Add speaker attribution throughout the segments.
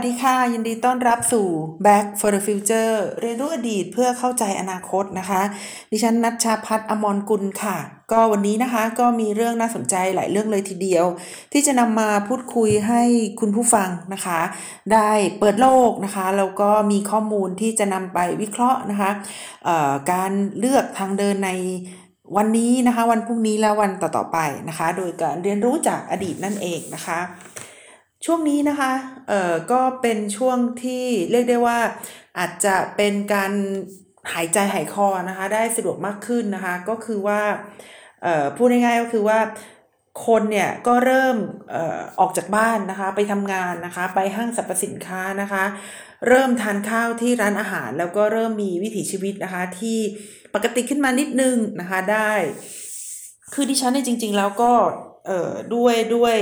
Speaker 1: วัสดีค่ะ ยินดีต้อนรับสู่ Back for the Future เรียนรู้อดีตเพื่อเข้าใจอนาคตนะคะ ดิฉันนัชชาพัฒอมรกุลค่ะ ก็วันนี้นะคะก็มีเรื่องน่าสนใจหลายเรื่องเลยทีเดียว ที่จะนำมาพูดคุยให้คุณผู้ฟังนะคะ ได้เปิดโลกนะคะแล้วก็มีข้อมูลที่จะนำไปวิเคราะห์นะคะการเลือกทางเดินในวันนี้นะคะ วันพรุ่งนี้และวันต่อๆไปนะคะ โดยการเรียนรู้จากอดีตนั่นเองนะคะ ช่วงนี้นะคะ เอ่อ ก็เป็นช่วงที่เรียกได้ว่า อาจจะเป็นการหายใจหายคอนะคะ ได้สะดวกมากขึ้นนะคะ ก็คือว่า เอ่อ พูดง่ายๆก็คือว่าคนเนี่ยก็เริ่มเอ่อออกจากบ้านนะคะ ไปทำงานนะคะ ไปห้างสรรพสินค้านะคะ เริ่มทานข้าวที่ร้านอาหาร แล้วก็เริ่มมีวิถีชีวิตนะคะ ที่ปกติขึ้นมานิดนึงนะคะได้ คือดิฉันเนี่ยจริง ๆ แล้วก็เอ่อด้วยด้วย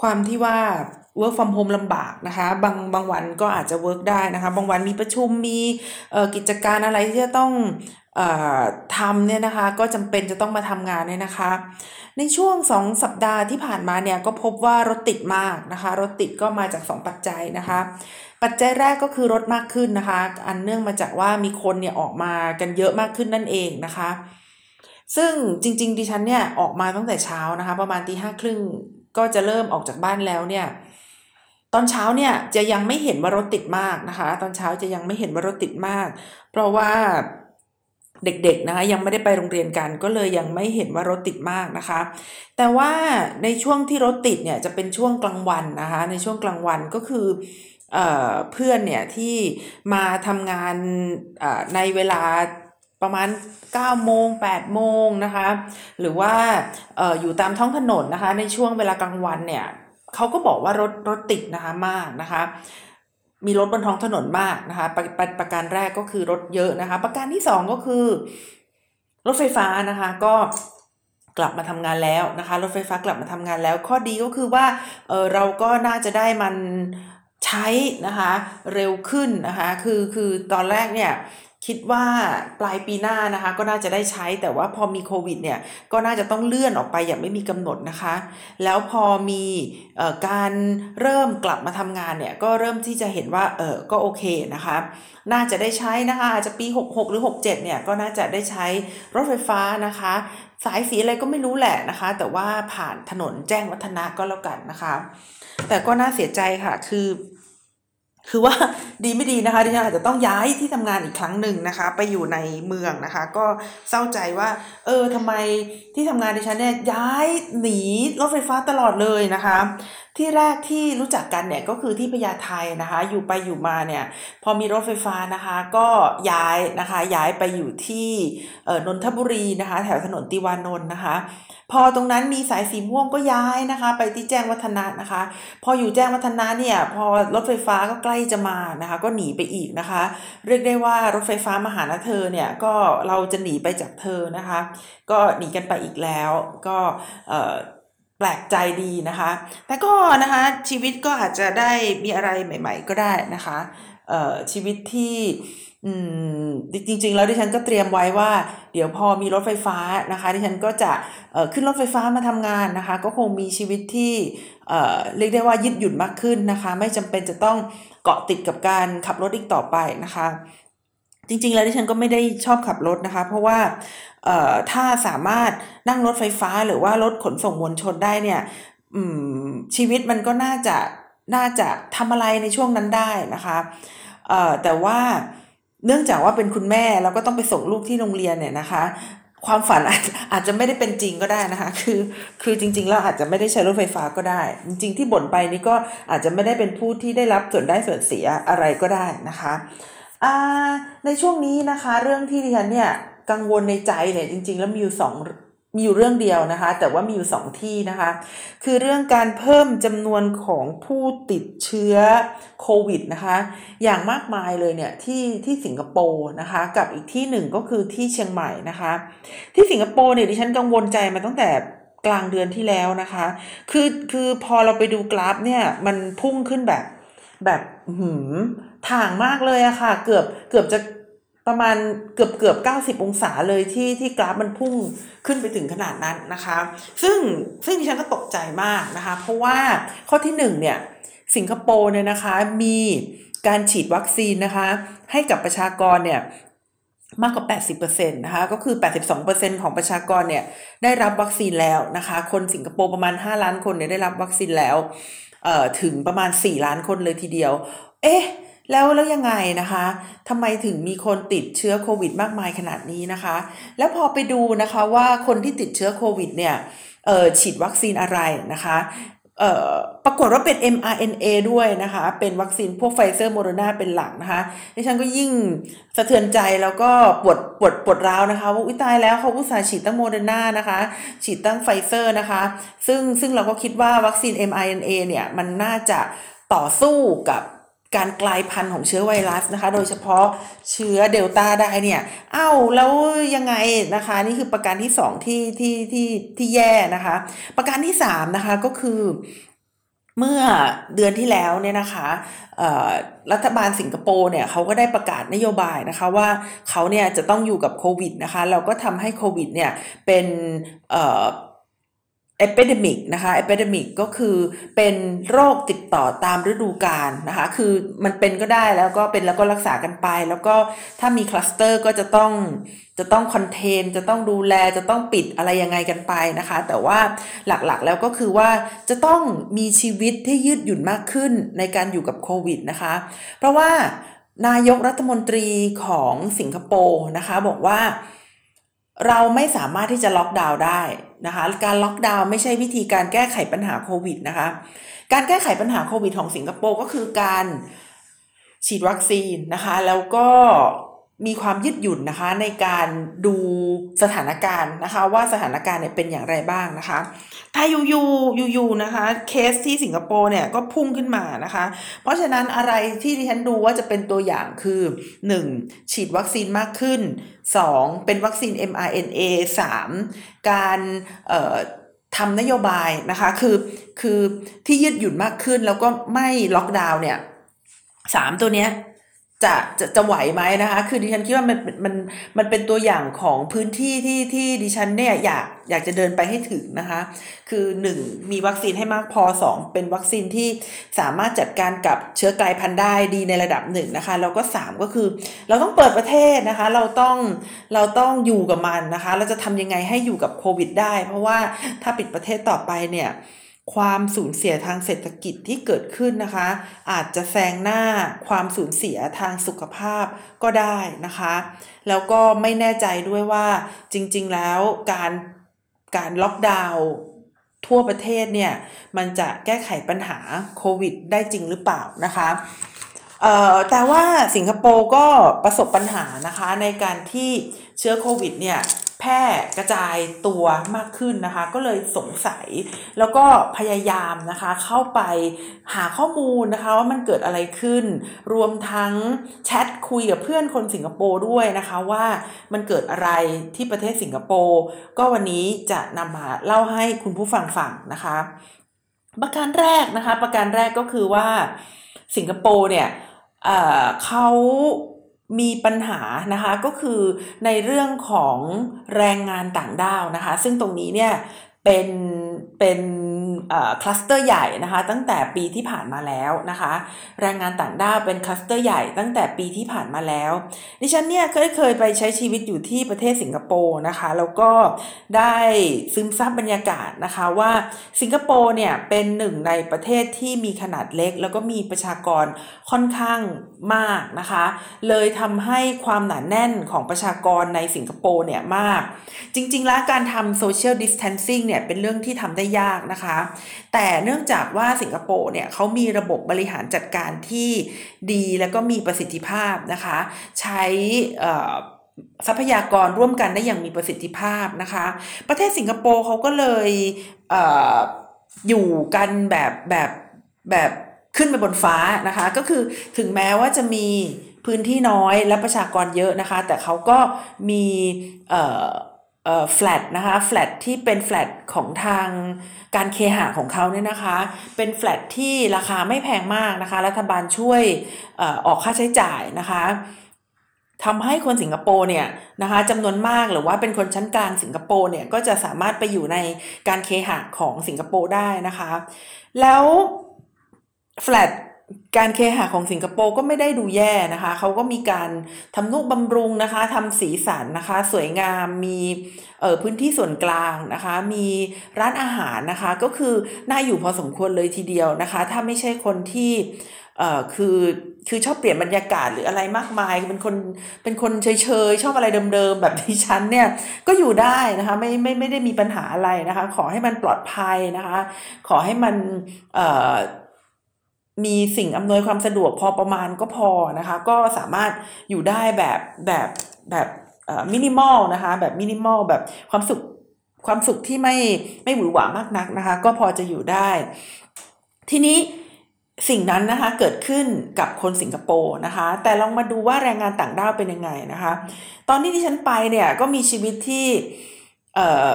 Speaker 1: ความที่ว่า work from home ลำบากนะคะ บางบางวันก็อาจจะ work ได้นะคะ บางวันมีประชุมมีกิจการอะไรที่จะต้องอทำเนี่ยนะคะ ก็จำเป็นจะต้องมาทำงานเนี่ยนะคะ ในช่วง 2 สัปดาห์ที่ผ่านมาเนี่ยก็พบว่ารถติดมากนะคะ รถติดก็มาจาก 2 ปัจจัยนะคะ ปัจจัยแรกก็คือรถมากขึ้นนะคะ อันเนื่องมาจากว่ามีคนเนี่ยออกมากันเยอะมากขึ้นนั่นเองนะคะซึ่งจริง ๆ ดิฉันเนี่ยออกมาตั้งแต่เช้านะคะ ประมาณตีห้าครึ่งก็จะเริ่มออกจากบ้านแล้วเนี่ย ตอนเช้าเนี่ยจะยังไม่เห็นว่ารถติดมากนะคะ ตอนเช้าจะยังไม่เห็นว่ารถติดมาก เพราะว่าเด็กๆนะคะยังไม่ได้ไปโรงเรียนกันก็เลยยังไม่เห็นว่ารถติดมากนะคะ แต่ว่าในช่วงที่รถติดเนี่ยจะเป็นช่วงกลางวันนะคะ ในช่วงกลางวันก็คือเอเพื่อนเนี่ยที่มาทำงานในเวลาประมาณ9โมง8โมงนะคะ หรือว่าอออยู่ตามท้องถนนนะคะ ในช่วงเวลากลางวันเนี่ย เขาก็บอกว่ารถรถติดนะคะมากนะคะ มีรถบนท้องถนนมากนะคะปรปรประการแรกก็คือรถเยอะนะคะ ประการที่2ก็คือ รถไฟฟ้านะคะก็กลับมาทำงานแล้วนะคะ รถไฟฟ้ากลับมาทำงานแล้ว ข้อดีก็คือว่าเออเราก็น่าจะได้มันใช้นะคะเร็วขึ้นนะคะ คือคือตอนแรกเนี่ย คิดว่าปลายปีหน้านะคะ ก็น่าจะได้ใช้แต่ว่าพอมีโควิดเนี่ยก็น่าจะต้องเลื่อนออกไปอย่างไม่มีกำหนดนะคะ แล้วพอมีออการเริ่มกลับมาทำงานเนี่ยก็เริ่มที่จะเห็นว่าเออก็โอเคนะคะ น่าจะได้ใช้นะคะอาจจะปี 66 หรือ 67 เนี่ยก็น่าจะได้ใช้รถไฟฟ้านะคะ สายสีอะไรก็ไม่รู้แหละนะคะ แต่ว่าผ่านถนนแจ้งวัฒนะก็แล้วกันนะคะ แต่ก็น่าเสียใจค่ะคือ คือว่าดีไม่ดีนะคะดิฉันอาจจะต้องย้ายที่ทำงานอีกครั้งหนึ่งนะคะ ไปอยู่ในเมืองนะคะ ก็เศร้าใจว่า เออทำไมที่ทำงานดิฉันเนี่ยย้ายหนีรถไฟฟ้าตลอดเลยนะคะ ที่แรกที่รู้จักกันเนี่ยก็คือที่พญาไทนะคะ อยู่ไปอยู่มาเนี่ยพอมีรถไฟฟ้านะคะก็ย้ายนะคะย้ายไปอยู่ที่นนทบุรีนะคะแถวถนนติวานนท์นะคะ พอตรงนั้นมีสายสีม่วงก็ย้ายนะคะ ไปที่แจ้งวัฒนะนะคะ พออยู่แจ้งวัฒนะเนี่ยพอรถไฟฟ้าก็ใกล้จะมานะคะ ก็หนีไปอีกนะคะ เรียกได้ว่ารถไฟฟ้ามาหานะเธอเนี่ยก็เราจะหนีไปจากเธอนะคะ ก็หนีกันไปอีกแล้วก็ แปลกใจดีนะคะ แต่ก็นะคะชีวิตก็อาจจะได้มีอะไรใหม่ ๆ ก็ได้นะคะเอ่อชีวิตที่อืมจริง ๆ แล้วดิฉันก็เตรียมไว้ว่า เดี๋ยวพอมีรถไฟฟ้านะคะดิฉันก็จะเอ่อขึ้นรถไฟฟ้ามาทำงานนะคะ ก็คงมีชีวิตที่เอ่อเรียกได้ว่ายืดหยุ่นมากขึ้นนะคะ ไม่จำเป็นจะต้องเกาะติดกับการขับรถอีกต่อไปนะคะ จริงๆ แล้วดิฉันก็ไม่ได้ชอบขับรถนะคะ เพราะว่าถ้าสามารถนั่งรถไฟฟ้าหรือว่ารถขนส่งมวลชนได้เนี่ยชีวิตมันก็น่าจะน่าจะทำอะไรในช่วงนั้นได้นะคะแต่ว่าเนื่องจากว่าเป็นคุณแม่แล้วก็ต้องไปส่งลูกที่โรงเรียนเนี่ยนะคะ ความฝันอาจอาจจะไม่ได้เป็นจริงก็ได้นะคะ คือคือจริงๆแล้วอาจจะไม่ได้ใช้รถไฟฟ้าก็ได้ จริง ๆ ที่บ่นไปนี่ก็อาจจะไม่ได้เป็นผู้ที่ได้รับส่วนได้ส่วนเสียอะไรก็ได้นะคะ ในช่วงนี้นะคะ เรื่องที่ดิฉันเนี่ยกังวลในใจเนี่ยจริง ๆ แล้วมีอยู่สองมีอยู่เรื่องเดียวนะคะ แต่ว่ามีอยู่สองที่นะคะ คือเรื่องการเพิ่มจำนวนของผู้ติดเชื้อโควิดนะคะ อย่างมากมายเลยเนี่ยที่ที่สิงคโปร์นะคะ กับอีกที่หนึ่งก็คือที่เชียงใหม่นะคะ ที่สิงคโปร์เนี่ยดิฉันกังวลใจมาตั้งแต่กลางเดือนที่แล้วนะคะ คือคือพอเราไปดูกราฟเนี่ยมันพุ่งขึ้นแบบแบบหืม ถ่างมากเลยอะค่ะ เกือบเกือบจะประมาณเกือบเกือบเก้าสิบองศาเลยที่ที่กราฟมันพุ่งขึ้นไปถึงขนาดนั้นนะคะ ซึ่งซึ่งดิฉันก็ตกใจมากนะคะ เพราะว่าข้อที่หนึ่งเนี่ย สิงคโปร์เนี่ยนะคะมีการฉีดวัคซีนนะคะ ให้กับประชากรเนี่ยมากกว่า 80%นะคะ ก็คือ 82%ของประชากรเนี่ยได้รับวัคซีนแล้วนะคะ คนสิงคโปร์ประมาณ 5 ล้านคนเนี่ยได้รับวัคซีนแล้ว เออถึงประมาณ 4 ล้านคนเลยทีเดียว เอ๊ะ แล้วแล้วยังไงนะคะทำไมถึงมีคนติดเชื้อโควิดมากมายขนาดนี้นะคะ แล้วพอไปดูนะคะว่าคนที่ติดเชื้อโควิดเนี่ยฉีดวัคซีนอะไรนะคะปรากฏว่าเป็น mRNA ด้วยนะคะ เป็นวัคซีนพวกไฟเซอร์โมเดอร์นาเป็นหลักนะคะ ดิฉันก็ยิ่งสะเทือนใจแล้วก็ปวดปวดปวดร้าวนะคะ ว่าอุ้ยตายแล้วเขาอุตส่าห์ฉีดตั้งโมเดอร์นานะคะ ฉีดตั้งไฟเซอร์นะคะ ซึ่งซึ่งเราก็คิดว่าวัคซีน mRNA เนี่ย มันน่าจะต่อสู้กับ การกลายพันธุ์ของเชื้อไวรัสนะคะ โดยเฉพาะเชื้อเดลต้าได้เนี่ยเอ้าแล้วยังไงนะคะ นี่คือประการที่ 2 ที่ที่ที่ที่แย่นะคะ ประการที่ 3 นะคะก็คือเมื่อเดือนที่แล้วเนี่ยนะคะรัฐบาลสิงคโปร์เนี่ยเขาก็ได้ประกาศนโยบายนะคะว่าเขาเนี่ยจะต้องอยู่กับโควิดนะคะ เราก็ทำให้โควิดเนี่ยเป็น epidemic นะคะ epidemic ก็คือเป็นโรคติดต่อตามฤดูกาลนะคะ คือมันเป็นก็ได้แล้วก็เป็นแล้วก็รักษากันไป แล้วก็ถ้ามีคลัสเตอร์ก็จะต้องจะต้อง contain จะต้องดูแลจะต้องปิดอะไรยังไงกันไปนะคะ แต่ว่าหลักๆแล้วก็คือว่าจะต้องมีชีวิตที่ยืดหยุ่นมากขึ้นในการอยู่กับโควิดนะคะ เพราะว่านายกรัฐมนตรีของสิงคโปร์นะคะบอกว่า เราไม่สามารถที่จะล็อกดาวน์ได้ นะคะ การล็อกดาวน์ไม่ใช่วิธีการแก้ไขปัญหาโควิดนะคะ การแก้ไขปัญหาโควิดของสิงคโปร์ก็คือการฉีดวัคซีนนะคะ แล้วก็มีความยืดหยุ่นนะคะในการดู สถานการณ์นะคะ ว่าสถานการณ์เนี่ยเป็นอย่างไรบ้างนะคะถ้ายูยูยูยูนะคะเคสที่สิงคโปร์เนี่ยก็พุ่งขึ้นมานะคะ เพราะฉะนั้นอะไรที่ดิฉันดูว่าจะเป็นตัวอย่างคือ 1. ฉีดวัคซีนมากขึ้น 2. เป็นวัคซีน mRNA 3. การทำนโยบายนะคะคือคือที่ยืดหยุ่นมากขึ้นแล้วก็ไม่ล็อกดาวน์เนี่ยสามตัวเนี้ย จะจะจะไหวไหมนะคะ คือดิฉันคิดว่ามันมันมันเป็นตัวอย่างของพื้นที่ที่ที่ดิฉันเนี่ยอยากอยากจะเดินไปให้ถึงนะคะ คือ1มีวัคซีนให้มากพอ2เป็นวัคซีนที่สามารถจัดการกับเชื้อกลายพันธุ์ได้ดีในระดับหนึ่งนะคะ แล้วก็3ก็คือเราต้องเปิดประเทศนะคะ เราต้องเราต้องอยู่กับมันนะคะ เราจะทำยังไงให้อยู่กับโควิดได้ เพราะว่าถ้าปิดประเทศต่อไปเนี่ย ความสูญเสียทางเศรษฐกิจที่เกิดขึ้นนะคะ อาจจะแซงหน้าความสูญเสียทางสุขภาพก็ได้นะคะ แล้วก็ไม่แน่ใจด้วยว่าจริงๆแล้วการการล็อกดาวน์ทั่วประเทศเนี่ย มันจะแก้ไขปัญหาโควิดได้จริงหรือเปล่านะคะเอ่อแต่ว่าสิงคโปร์ก็ประสบปัญหานะคะในการที่เชื้อโควิดเนี่ย แพร่กระจายตัวมากขึ้นนะคะ ก็เลยสงสัย แล้วก็พยายามนะคะเข้าไปหาข้อมูลนะคะว่ามันเกิดอะไรขึ้น รวมทั้งแชทคุยกับเพื่อนคนสิงคโปร์ด้วยนะคะว่ามันเกิดอะไรที่ประเทศสิงคโปร์ก็วันนี้จะนำมาเล่าให้คุณผู้ฟังฟังนะคะ ประการแรกนะคะ ประการแรกก็คือว่าสิงคโปร์เนี่ยเขา มีปัญหานะคะก็คือในเรื่องของแรงงานต่างด้าวนะคะ ซึ่งตรงนี้เนี่ยเป็นเป็น คลัสเตอร์ใหญ่นะคะตั้งแต่ปีที่ผ่านมาแล้วนะคะแรงงานต่างด้าวเป็นคลัสเตอร์ใหญ่ตั้งแต่ปีที่ผ่านมาแล้ว ดิฉันเนี่ยเคยเคยไปใช้ชีวิตอยู่ที่ประเทศสิงคโปร์นะคะแล้วก็ได้ซึมซับบรรยากาศนะคะว่าสิงคโปร์เนี่ยเป็นหนึ่งในประเทศที่มีขนาดเล็ก แล้วก็มีประชากรค่อนข้างมากนะคะเลยทำให้ความหนาแน่นของประชากรในสิงคโปร์เนี่ยมาก จริง ๆ แล้วการทำ social distancing เนี่ยเป็นเรื่องที่ทำได้ยากนะคะแต่เนื่องจากว่าสิงคโปร์เนี่ยเขามีระบบบริหารจัดการที่ดีแล้วก็มีประสิทธิภาพนะคะ ใช้ทรัพยากรร่วมกันได้อย่างมีประสิทธิภาพนะคะ ประเทศสิงคโปร์เขาก็เลยเออยู่กันแบบแบบแบบขึ้นไปบนฟ้านะคะ ก็คือถึงแม้ว่าจะมีพื้นที่น้อยและประชากรเยอะนะคะ แต่เขาก็มีเอ่อเอ่อ แฟลตนะคะแฟลตที่เป็นแฟลตของทางการเคหะของเขาเนี่ยนะคะ เป็นแฟลตที่ราคาไม่แพงมากนะคะ รัฐบาลช่วยออกค่าใช้จ่ายนะคะทำให้คนสิงคโปร์เนี่ยนะคะจำนวนมากหรือว่าเป็นคนชั้นกลางสิงคโปร์เนี่ยก็จะสามารถไปอยู่ในการเคหะของสิงคโปร์ได้นะคะ แล้วแฟลต การเคหะของสิงคโปร์ก็ไม่ได้ดูแย่นะคะ เขาก็มีการทำนุบำรุงนะคะทำสีสันนะคะ สวยงาม มีเออพื้นที่ส่วนกลางนะคะ มีร้านอาหารนะคะ ก็คือน่าอยู่พอสมควรเลยทีเดียวนะคะ ถ้าไม่ใช่คนที่เอ่อคือคือชอบเปลี่ยนบรรยากาศหรืออะไรมากมายเป็นคนเป็นคนเฉยๆชอบอะไรเดิมๆแบบที่ฉันเนี่ยก็อยู่ได้นะคะไม่ไม่ไม่ได้มีปัญหาอะไรนะคะ ขอให้มันปลอดภัยนะคะ ขอให้มันเอ่อ มีสิ่งอำนวยความสะดวกพอประมาณก็พอนะคะ ก็สามารถอยู่ได้แบบแบบแบบมินิมอลนะคะ แบบมินิมอลแบบความสุขความสุขที่ไม่ไม่หวือหวามากนักนะคะ ก็พอจะอยู่ได้ ทีนี้สิ่งนั้นนะคะเกิดขึ้นกับคนสิงคโปร์นะคะ แต่ลองมาดูว่าแรงงานต่างด้าวเป็นยังไงนะคะ ตอนที่ที่ฉันไปเนี่ยก็มีชีวิตที่เอ่อ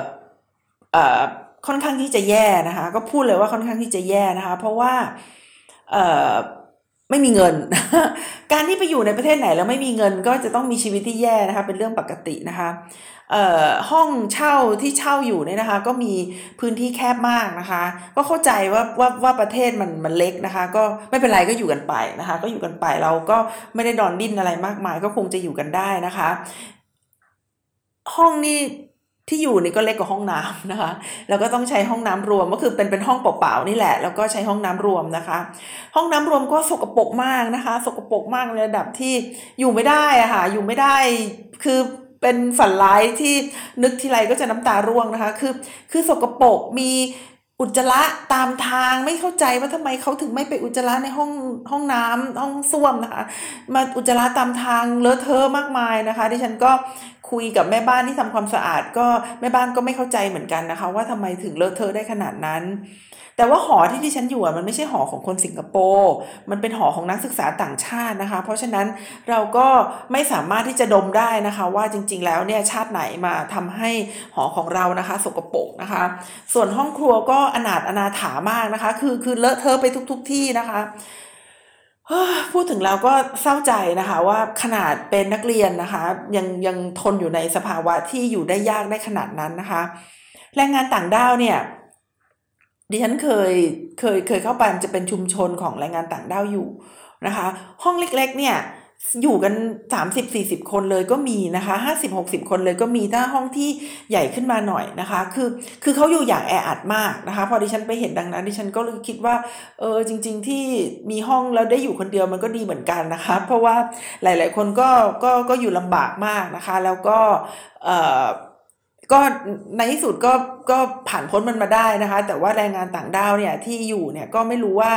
Speaker 1: เอ่อค่อนข้างที่จะแย่นะคะ ก็พูดเลยว่าค่อนข้างที่จะแย่นะคะ เพราะว่า ไม่มีเงิน การที่ไปอยู่ในประเทศไหนแล้วไม่มีเงินก็จะต้องมีชีวิตที่แย่นะคะ เป็นเรื่องปกตินะคะเอ่อห้องเช่าที่เช่าอยู่เนี่ยนะคะ ก็มีพื้นที่แคบมากนะคะ ก็เข้าใจว่าว่าว่าประเทศมันมันเล็กนะคะ ก็ไม่เป็นไรก็อยู่กันไปนะคะ ก็อยู่กันไปเราก็ไม่ได้ดอนดิ้นอะไรมากมาย ก็คงจะอยู่กันได้นะคะ ห้องนี่ ที่อยู่นี่ก็เล็กกว่าห้องน้ำนะคะ แล้วก็ต้องใช้ห้องน้ำรวมก็คือเป็นเป็นห้องเปล่าๆนี่แหละ แล้วก็ใช้ห้องน้ำรวมนะคะ ห้องน้ำรวมก็สกปรกมากนะคะ สกปรกมากในระดับที่อยู่ไม่ได้อะค่ะ อยู่ไม่ได้ คือเป็นฝันร้ายที่นึกทีไรก็จะน้ำตาร่วงนะคะ คือ คือสกปรกมี อุจจาระตามทางไม่เข้าใจว่าทำไมเขาถึงไม่ไปอุจจาระในห้องห้องน้ำห้องส้วมนะคะ มาอุจจาระตามทางเลอะเทอะมากมายนะคะที่ฉันก็คุยกับแม่บ้านที่ทำความสะอาด ก็แม่บ้านก็ไม่เข้าใจเหมือนกันนะคะ ว่าทำไมถึงเลอะเทอะได้ขนาดนั้น แต่ว่าหอที่ที่ฉันอยู่มันไม่ใช่หอของคนสิงคโปร์มันเป็นหอของนักศึกษาต่างชาตินะคะ เพราะฉะนั้นเราก็ไม่สามารถที่จะดมได้นะคะ ว่าจริง ๆ แล้วเนี่ยชาติไหนมาทำให้หอของเรานะคะ สกปรกนะคะ ส่วนห้องครัวก็อนาถอนาถามากนะคะ คือคือเลอะเทอะไปทุก ๆทที่นะคะพูดถึงแล้วก็เศร้าใจนะคะ ว่าขนาดเป็นนักเรียนนะคะ ยังยังทนอยู่ในสภาวะที่อยู่ได้ยากได้ขนาดนั้นนะคะ แรงงานต่างด้าวเนี่ย ดิฉันเคยเคยเคยเข้าไปมันจะเป็นชุมชนของแรงงานต่างด้าวอยู่นะคะ ห้องเล็ก ๆ เนี่ยอยู่กันสามสิบสี่สิบคนเลยก็มีนะคะห้าสิบหกสิบคนเลยก็มีถ้าห้องที่ใหญ่ขึ้นมาหน่อยนะคะ คือคือเขาอยู่อย่างแออัดมากนะคะ พอดิฉันไปเห็นดังนั้นดิฉันก็เลยคิดว่าเออจริง ๆ ที่มีห้องแล้วได้อยู่คนเดียวมันก็ดีเหมือนกันนะคะ เพราะว่าหลาย ๆ คนก็ก็ก็อยู่ลำบากมากนะคะ แล้วก็เออ ก็ในที่สุดก็ก็ผ่านพ้นมันมาได้นะคะ แต่ว่าแรงงานต่างด้าวเนี่ยที่อยู่เนี่ยก็ไม่รู้ว่า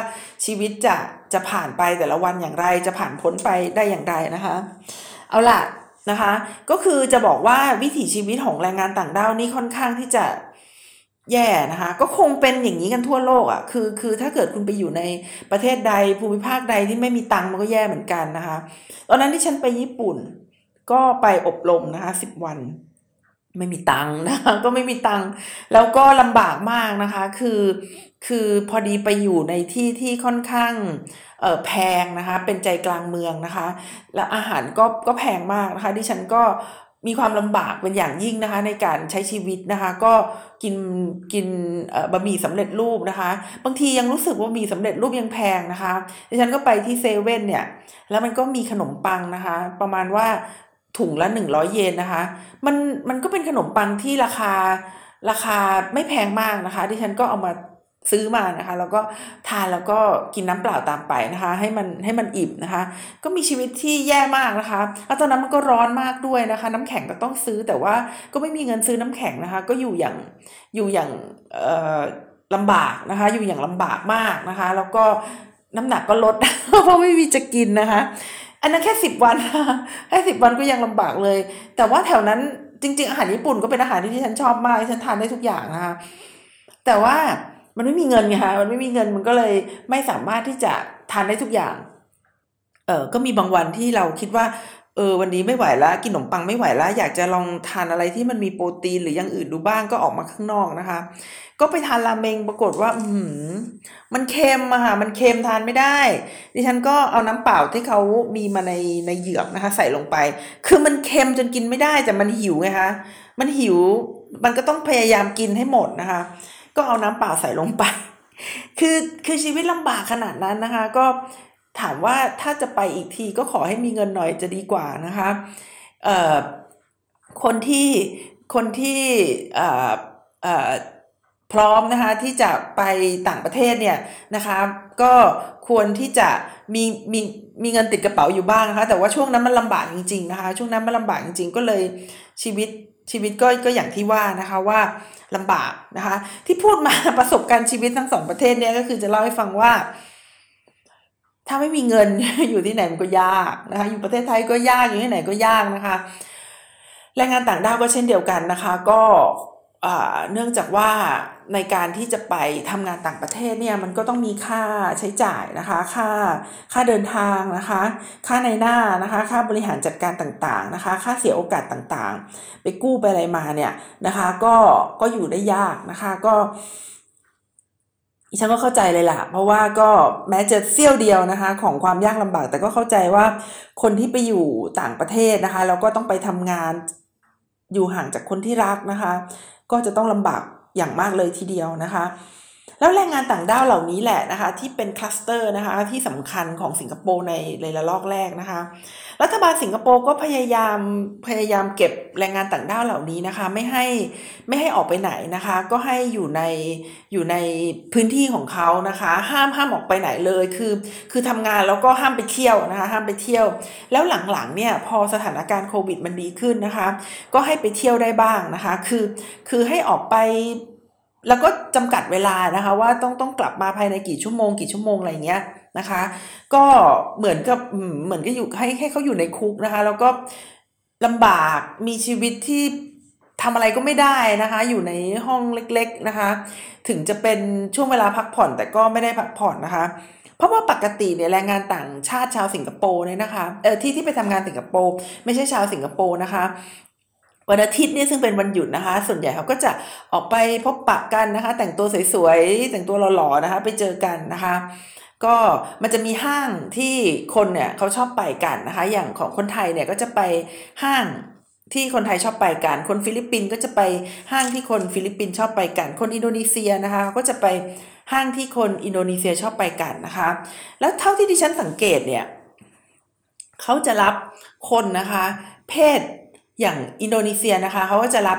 Speaker 1: ชีวิตจะจะผ่านไปแต่ละวันอย่างไร จะผ่านพ้นไปได้อย่างไรนะคะ เอาล่ะนะคะ ก็คือจะบอกว่าวิถีชีวิตของแรงงานต่างด้าวนี่ค่อนข้างที่จะแย่นะคะ ก็คงเป็นอย่างนี้กันทั่วโลกอะ่ะคือคือถ้าเกิดคุณไปอยู่ในประเทศใดภูมิภาคใดที่ไม่มีตังค์มันก็แย่เหมือนกันนะคะ ตอนนั้นที่ฉันไปญี่ปุ่น ก็ไปอบรมนะคะสิบวัน ไม่มีตังค์นะคะก็ไม่มีตังค์แล้วก็ลำบากมากนะคะคือคือพอดีไปอยู่ในที่ที่ค่อนข้างเออแพงนะคะเป็นใจกลางเมืองนะคะ แล้วอาหารก็ก็แพงมากนะคะดิฉันก็มีความลำบากเป็นอย่างยิ่งนะคะในการใช้ชีวิตนะคะ ก็กินกินบะหมี่สำเร็จรูปนะคะ บางทียังรู้สึกว่ามีสำเร็จรูปยังแพงนะคะดิฉันก็ไปที่เซเว่นเนี่ยแล้วมันก็มีขนมปังนะคะ ประมาณว่า ถุงละหนึ่งร้อยเยนนะคะ มันมันก็เป็นขนมปังที่ราคาราคาไม่แพงมากนะคะที่ฉันก็เอามาซื้อมานะคะ แล้วก็ทานแล้วก็กินน้ำเปล่าตามไปนะคะ ให้มันให้มันอิ่มนะคะ ก็มีชีวิตที่แย่มากนะคะแล้วตอนนั้นมันก็ร้อนมากด้วยนะคะ น้ำแข็งก็ต้องซื้อแต่ว่าก็ไม่มีเงินซื้อน้ำแข็งนะคะ ก็อยู่อย่างอยู่อย่างเอ่อลำบากนะคะ อยู่อย่างลำบากมากนะคะ แล้วก็น้ำหนักก็ลดเพราะไม่มีจะกินนะคะ อันนั้นแค่สิบวันแค่สิบวันก็ยังลำบากเลย แต่ว่าแถวนั้นจริง ๆ อาหารญี่ปุ่นก็เป็นอาหารที่ฉันชอบมากฉันทานได้ทุกอย่างนะคะแต่ว่ามันไม่มีเงินไงคะมันไม่มีเงินมันก็เลยไม่สามารถที่จะทานได้ทุกอย่าง เออก็มีบางวันที่เราคิดว่า เออวันนี้ไม่ไหวแล้วกินขนมปังไม่ไหวแล้วอยากจะลองทานอะไรที่มันมีโปรตีนหรืออย่างอื่นดูบ้างก็ออกมาข้างนอกนะคะ ก็ไปทานราเมงปรากฏว่า อืมมันเค็มอะค่ะมันเค็มทานไม่ได้ ดิฉันก็เอาน้ำเปล่าที่เขามีมาในในเหยือกนะคะ ใส่ลงไป คือมันเค็มจนกินไม่ได้แต่มันหิวไงคะมันหิวมันก็ต้องพยายามกินให้หมดนะคะ ก็เอาน้ำเปล่าใส่ลงไปคคือคือชีวิตลำบากขนาดนั้นนะคะ ก็ ถามว่าถ้าจะไปอีกทีก็ขอให้มีเงินหน่อยจะดีกว่านะคะเอ่อคนที่คนที่เอ่อเอ่อพร้อมนะคะที่จะไปต่างประเทศเนี่ยนะคะก็ควรที่จะมีมีมีเงินติดกระเป๋าอยู่บ้างนะคะแต่ว่าช่วงนั้นมันลำบากจริงๆนะคะช่วงนั้นมันลำบากจริงๆ ก็เลยชีวิตชีวิตก็ก็อย่างที่ว่านะคะว่าลำบากนะคะที่พูดมาประสบการณ์ชีวิตทั้งสองประเทศเนี่ยก็คือจะเล่าให้ฟังว่า ถ้าไม่มีเงินอยู่ที่ไหนมันก็ยากนะคะ อยู่ประเทศไทยก็ยากอยู่ที่ไหนก็ยากนะคะแรงงานต่างด้าวก็เช่นเดียวกันนะคะ ก็เนื่องจากว่าในการที่จะไปทำงานต่างประเทศเนี่ยมันก็ต้องมีค่าใช้จ่ายนะคะ ค่าค่าเดินทางนะคะ ค่าในหน้านะคะ ค่าบริหารจัดการต่างๆนะคะ ค่าเสียโอกาสต่างๆ ไปกู้ไปอะไรมาเนี่ยนะคะ ก็ก็อยู่ได้ยากนะคะ ก็ ฉันก็เข้าใจเลยล่ะ เพราะว่าก็แม้จะเสี้ยวเดียวนะคะ ของความยากลำบาก แต่ก็เข้าใจว่าคนที่ไปอยู่ต่างประเทศนะคะแล้วก็ต้องไปทำงานอยู่ห่างจากคนที่รักนะคะ ก็จะต้องลำบากอย่างมากเลยทีเดียวนะคะ แล้วแรงงานต่างด้าวเหล่านี้แหละนะคะ ที่เป็นคลัสเตอร์นะคะที่สำคัญของสิงคโปร์ในในระลอกแรกนะคะ รัฐบาลสิงคโปร์ก็พยายามพยายามเก็บแรงงานต่างด้าวเหล่านี้นะคะ ไม่ให้ไม่ให้ออกไปไหนนะคะ ก็ให้อยู่ในอยู่ในพื้นที่ของเขานะคะ ห้ามห้ามออกไปไหนเลยคือ คือทำงานแล้วก็ห้ามไปเที่ยวนะคะ ห้ามไปเที่ยว แล้วหลังๆเนี่ยพอสถานการณ์โควิดมันดีขึ้นนะคะ ก็ให้ไปเที่ยวได้บ้างนะคะ คือคือให้ออกไป แล้วก็จำกัดเวลานะคะว่าต้องต้องกลับมาภายในกี่ชั่วโมงกี่ชั่วโมงอะไรเงี้ยนะคะ ก็เหมือนกับเหมือนก็อยู่ให้ให้เขาอยู่ในคุกนะคะ แล้วก็ลำบากมีชีวิตที่ทำอะไรก็ไม่ได้นะคะ อยู่ในห้องเล็กๆนะคะ ถึงจะเป็นช่วงเวลาพักผ่อนแต่ก็ไม่ได้พักผ่อนนะคะ เพราะว่าปกติเนี่ยแรงงานต่างชาติชาวสิงคโปร์เนี่ยนะคะเออที่ที่ไปทำงานสิงคโปร์ไม่ใช่ชาวสิงคโปร์นะคะ วันอาทิตย์นี่ซึ่งเป็นวันหยุดนะคะ ส่วนใหญ่เขาก็จะออกไปพบปะกันนะคะ แต่งตัวสวยๆแต่งตัวหล่อๆนะคะ ไปเจอกันนะคะก็มันจะมีห้างที่คนเนี่ยเขาชอบไปกันนะคะ อย่างของคนไทยเนี่ยก็จะไปห้างที่คนไทยชอบไปกัน คนฟิลิปปินส์ก็จะไปห้างที่คนฟิลิปปินส์ชอบไปกัน คนอินโดนีเซียนะคะก็จะไปห้างที่คนอินโดนีเซียชอบไปกันนะคะ แล้วเท่าที่ดิฉันสังเกตเนี่ยเขาจะรับคนนะคะ เพศ อย่างอินโดนีเซียนะคะเขาก็จะรับ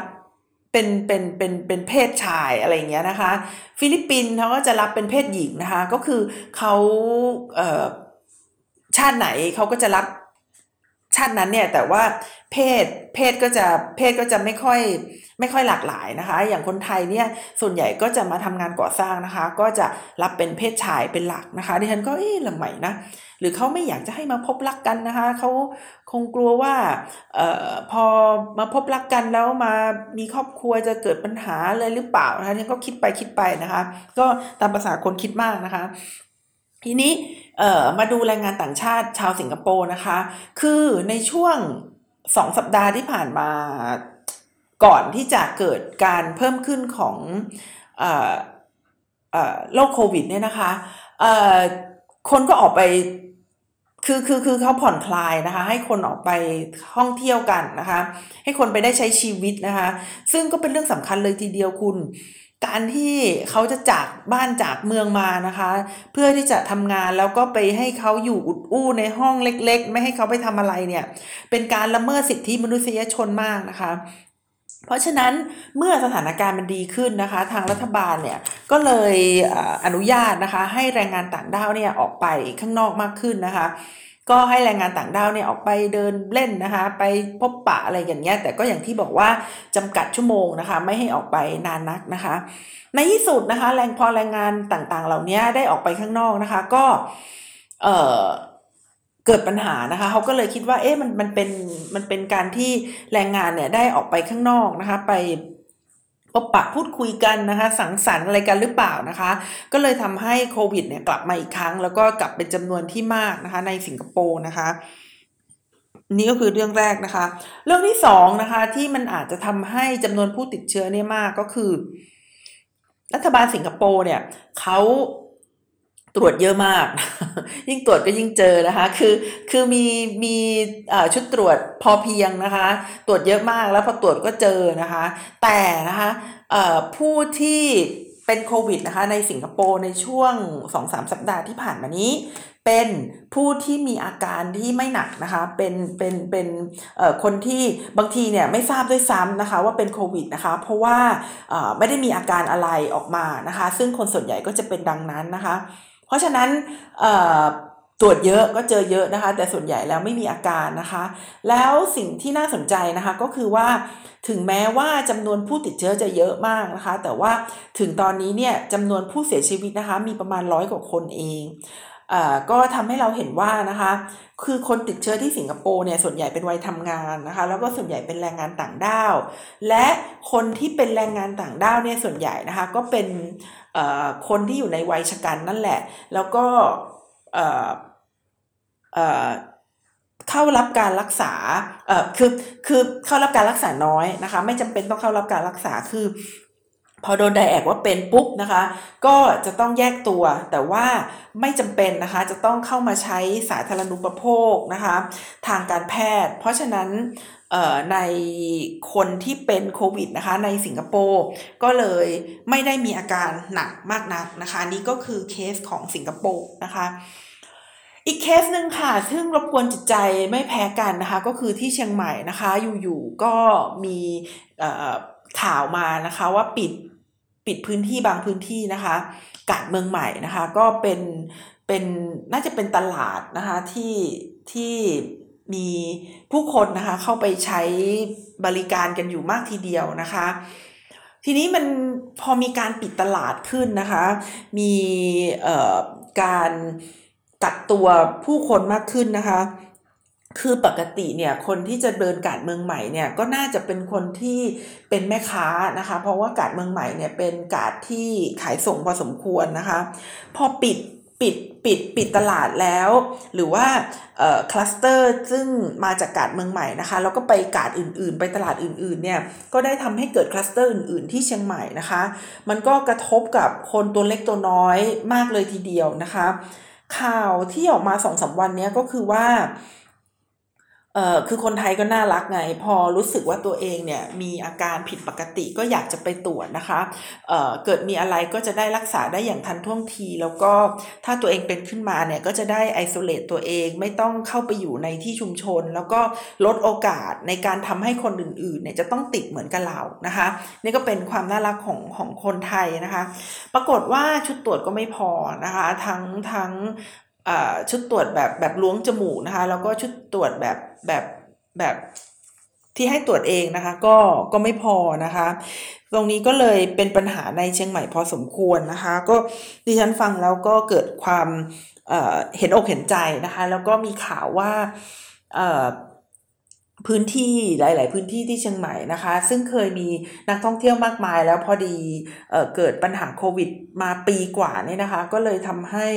Speaker 1: เป็นเป็นเป็นเป็นเพศชายอะไรเงี้ยนะคะ ฟิลิปปินส์เขาก็จะรับเป็นเพศหญิงนะคะ ก็คือเขาเอ่อชาติไหนเขาก็จะรับชาตินั้นเนี่ยแต่ว่าเพศเพศก็จะเพศก็จะไม่ค่อยไม่ค่อยหลากหลายนะคะ อย่างคนไทยเนี่ยส่วนใหญ่ก็จะมาทำงานก่อสร้างนะคะ ก็จะรับเป็นเพศชายเป็นหลักนะคะดิฉันก็เอ๊ะละใหม่นะ หรือเขาไม่อยากจะให้มาพบรักกันนะคะเขาคงกลัวว่าเอ่อพอมาพบรักกันแล้วมามีครอบครัวจะเกิดปัญหาเลยหรือเปล่านะคะนี่ก็คิดไปคิดไปนะคะ ก็ตามภาษาคนคิดมากนะคะ ทีนี้เอ่อมาดูแรงงานต่างชาติชาวสิงคโปร์นะคะ คือในช่วงสองสัปดาห์ที่ผ่านมาก่อนที่จะเกิดการเพิ่มขึ้นของโรคโควิดเนี่ยนะคะคนก็ออกไป คือคือคือเขาผ่อนคลายนะคะ ให้คนออกไปท่องเที่ยวกันนะคะ ให้คนไปได้ใช้ชีวิตนะคะ ซึ่งก็เป็นเรื่องสำคัญเลยทีเดียวคุณ การที่เขาจะจากบ้านจากเมืองมานะคะ เพื่อที่จะทำงานแล้วก็ไปให้เขาอยู่อุดอู้ในห้องเล็ก ๆ ไม่ให้เขาไปทำอะไรเนี่ย เป็นการละเมิดสิทธิมนุษยชนมากนะคะ เพราะฉะนั้นเมื่อสถานการณ์มันดีขึ้นนะคะ ทางรัฐบาลเนี่ยก็เลยอนุญาตนะคะ ให้แรงงานต่างด้าวเนี่ยออกไปข้างนอกมากขึ้นนะคะ ก็ให้แรงงานต่างด้าวเนี่ยออกไปเดินเล่นนะคะ ไปพบปะอะไรอย่างเงี้ยแต่ก็อย่างที่บอกว่าจำกัดชั่วโมงนะคะ ไม่ให้ออกไปนานนักนะคะ ในที่สุดนะคะ แรงพอแรงงานต่างๆ เหล่านี้ได้ออกไปข้างนอกนะคะ ก็เอ่อ เกิดปัญหานะคะเขาก็เลยคิดว่าเอ๊ะมันมันเป็นมันเป็นการที่แรงงานเนี่ยได้ออกไปข้างนอกนะคะ ไปพบปะพูดคุยกันนะคะ สังสรรค์อะไรกันหรือเปล่านะคะ ก็เลยทำให้โควิดเนี่ยกลับมาอีกครั้ง แล้วก็กลับเป็นจำนวนที่มากนะคะ ในสิงคโปร์นะคะนี่ก็คือเรื่องแรกนะคะ เรื่องที่สองนะคะที่มันอาจจะทำให้จำนวนผู้ติดเชื้อเนี่ยมากก็คือ รัฐบาลสิงคโปร์เนี่ยเขา ตรวจเยอะมาก ยิ่งตรวจก็ยิ่งเจอนะคะ คือคือมีมีชุดตรวจพอเพียงนะคะ ตรวจเยอะมากแล้วพอตรวจก็เจอนะคะ แต่นะคะผู้ที่เป็นโควิดนะคะในสิงคโปร์ในช่วง 2-3 สัปดาห์ที่ผ่านมานี้ เป็นผู้ที่มีอาการที่ไม่หนักนะคะเป็นเป็นเป็นคนที่บางทีเนี่ยไม่ทราบด้วยซ้ำนะคะว่าเป็นโควิดนะคะเพราะว่าไม่ได้มีอาการอะไรออกมานะคะ ซึ่งคนส่วนใหญ่ก็จะเป็นดังนั้นนะคะ ราะฉะนั้นตรวจเยอะก็เจอเยอะนะคะ แต่ส่วนใหญ่แล้วไม่มีอาการนะคะ แล้วสิ่งที่น่าสนใจนะคะก็คือว่าถึงแม้ว่าจำนวนผู้ติดเชื้อจะเยอะมากนะคะ แต่ว่าถึงตอนนี้เนี่ยจำนวนผู้เสียชีวิตนะคะ มีประมาณร้อยกว่าคนเองก็ทำให้เราเห็นว่านะคะ คือคนติดเชื้อที่สิงคโปร์เนี่ยส่วนใหญ่เป็นวัยทำงานนะคะ แล้วก็ส่วนใหญ่เป็นแรงงานต่างด้าว และคนที่เป็นแรงงานต่างด้าวเนี่ยส่วนใหญ่นะคะ ก็เป็น คนที่อยู่ในวัยชกันนั่นแหละ แล้วก็เข้ารับการรักษา เออคือ คือเข้ารับการรักษาน้อยนะคะ ไม่จำเป็นต้องเข้ารับการรักษา คือ พอโดนไดแอกว่าเป็นปุ๊บนะคะ ก็จะต้องแยกตัว แต่ว่าไม่จำเป็นนะคะ จะต้องเข้ามาใช้สาธารณูปโภคนะคะ ทางการแพทย์ เพราะฉะนั้นในคนที่เป็นโควิดนะคะในสิงคโปร์ก็เลยไม่ได้มีอาการหนักมากนักนะคะ นี่ก็คือเคสของสิงคโปร์นะคะอีกเคสหนึ่งค่ะ ซึ่งรบกวนจิตใจไม่แพ้กันนะคะ ก็คือที่เชียงใหม่นะคะ อยู่ๆก็มีข่าวมานะคะว่าปิด ปิดพื้นที่บางพื้นที่นะคะกาดเมืองใหม่นะคะ ก็เป็นเป็นน่าจะเป็นตลาดนะคะที่ที่มีผู้คนนะคะเข้าไปใช้บริการกันอยู่มากทีเดียวนะคะ ทีนี้มันพอมีการปิดตลาดขึ้นนะคะ มีการกักตัวผู้คนมากขึ้นนะคะ คือปกติเนี่ยคนที่จะเดินกาดเมืองใหม่เนี่ยก็น่าจะเป็นคนที่เป็นแม่ค้านะคะ เพราะว่ากาดเมืองใหม่เนี่ยเป็นกาดที่ขายส่งพอสมควรนะคะ พอปิดปิดปิดปิดตลาดแล้ว หรือว่าคลัสเตอร์ซึ่งมาจากกาดเมืองใหม่นะคะแล้วก็ไปกาดอื่นๆ ไปตลาดอื่นๆเนี่ยก็ได้ทำให้เกิดคลัสเตอร์อื่นๆ ที่เชียงใหม่นะคะ มันก็กระทบกับคนตัวเล็กตัวน้อยมากเลยทีเดียวนะคะ ข่าวที่ออกมาสองสาวันนี้ก็คือว่า เอ่อคือคนไทยก็น่ารักไง พอรู้สึกว่าตัวเองเนี่ยมีอาการผิดปกติก็อยากจะไปตรวจนะคะเอ่อเกิดมีอะไรก็จะได้รักษาได้อย่างทันท่วงที แล้วก็ถ้าตัวเองเป็นขึ้นมาเนี่ยก็จะได้ไอโซเลตตัวเองไม่ต้องเข้าไปอยู่ในที่ชุมชน แล้วก็ลดโอกาสในการทำให้คนอื่นๆเนี่ยจะต้องติดเหมือนกับเรานะคะ นี่ก็เป็นความน่ารักของของคนไทยนะคะ ปรากฏว่าชุดตรวจก็ไม่พอนะคะ ทั้งทั้ง ชุดตรวจแบบแบบล้วงจมูกนะคะแล้วก็ชุดตรวจแบบแบบแบบที่ให้ตรวจเองนะคะก็ก็ไม่พอนะคะ ตรงนี้ก็เลยเป็นปัญหาในเชียงใหม่พอสมควรนะคะ ก็ดิฉันฟังแล้วก็เกิดความเเห็นอกเห็นใจนะคะ แล้วก็มีข่าวว่าพื้นที่หลาย ๆ พื้นที่ที่เชียงใหม่นะคะ ซึ่งเคยมีนักท่องเที่ยวมากมาย แล้วพอดีเกิดปัญหาโควิดมาปีกว่านี่นะคะ ก็เลยทำให้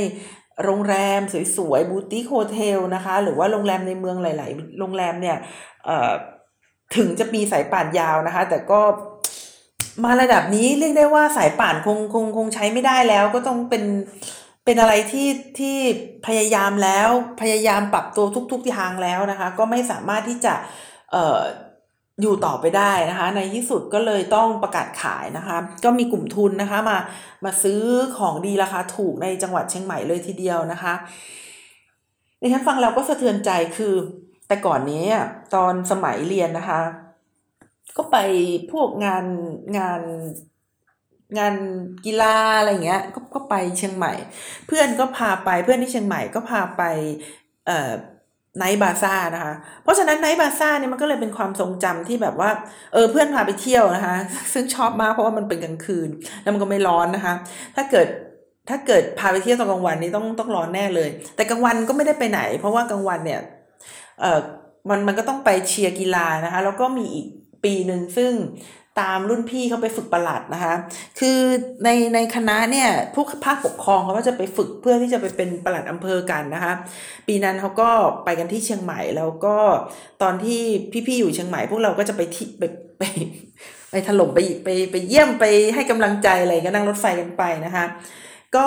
Speaker 1: โรงแรมสวยๆ boutique hotel นะคะ หรือว่าโรงแรมในเมืองหลาย ๆ โรงแรมเนี่ยถึงจะมีสายป่านยาวนะคะ แต่ก็มาระดับนี้เรียกได้ว่าสายป่านคงคงคงใช้ไม่ได้แล้ว ก็ต้องเป็นเป็นอะไรที่ที่พยายามแล้วพยายามปรับตัวทุกๆททางแล้วนะคะ ก็ไม่สามารถที่จะเอ่อ อยู่ต่อไปได้นะคะ ในที่สุดก็เลยต้องประกาศขายนะคะ ก็มีกลุ่มทุนนะคะมามาซื้อของดีราคาถูกในจังหวัดเชียงใหม่เลยทีเดียวนะคะดิฉันฟังแล้วก็สะเทือนใจคือ แต่ก่อนนี้ตอนสมัยเรียนนะคะ ก็ไปพวกงานงานงานกีฬาอะไรเงี้ยก็ก็ไปเชียงใหม่ เพื่อนก็พาไปเพื่อนที่เชียงใหม่ก็พาไปเอ่อ ไนท์บาซ่านะคะ เพราะฉะนั้นไนท์บาซ่าเนี่ยมันก็เลยเป็นความทรงจำที่แบบว่า เออเพื่อนพาไปเที่ยวนะคะ ซึ่งชอบมากเพราะว่ามันเป็นกลางคืน แล้วมันก็ไม่ร้อนนะคะ ถ้าเกิดถ้าเกิดพาไปเที่ยวตอนกลางวันนี่ต้องต้องร้อนแน่เลย แต่กลางวันก็ไม่ได้ไปไหน เพราะว่ากลางวันเนี่ย เออมันมันก็ต้องไปเชียร์กีฬานะคะ แล้วก็มีอีกปีหนึ่งซึ่ง ตามรุ่นพี่เขาไปฝึกประหลัดนะคะ คือในในคณะเนี่ยผู้ภาคปกครองเขาก็จะไปฝึกเพื่อที่จะไปเป็นประหลัดอำเภอกันนะคะ ปีนั้นเขาก็ไปกันที่เชียงใหม่แล้วก็ตอนที่พี่ๆอยู่เชียงใหม่ พวกเราก็จะไปที่ไปไปไปถล่มไปไปไปเยี่ยมไปให้กำลังใจอะไรก็นั่งรถไฟกันไปนะคะ ก็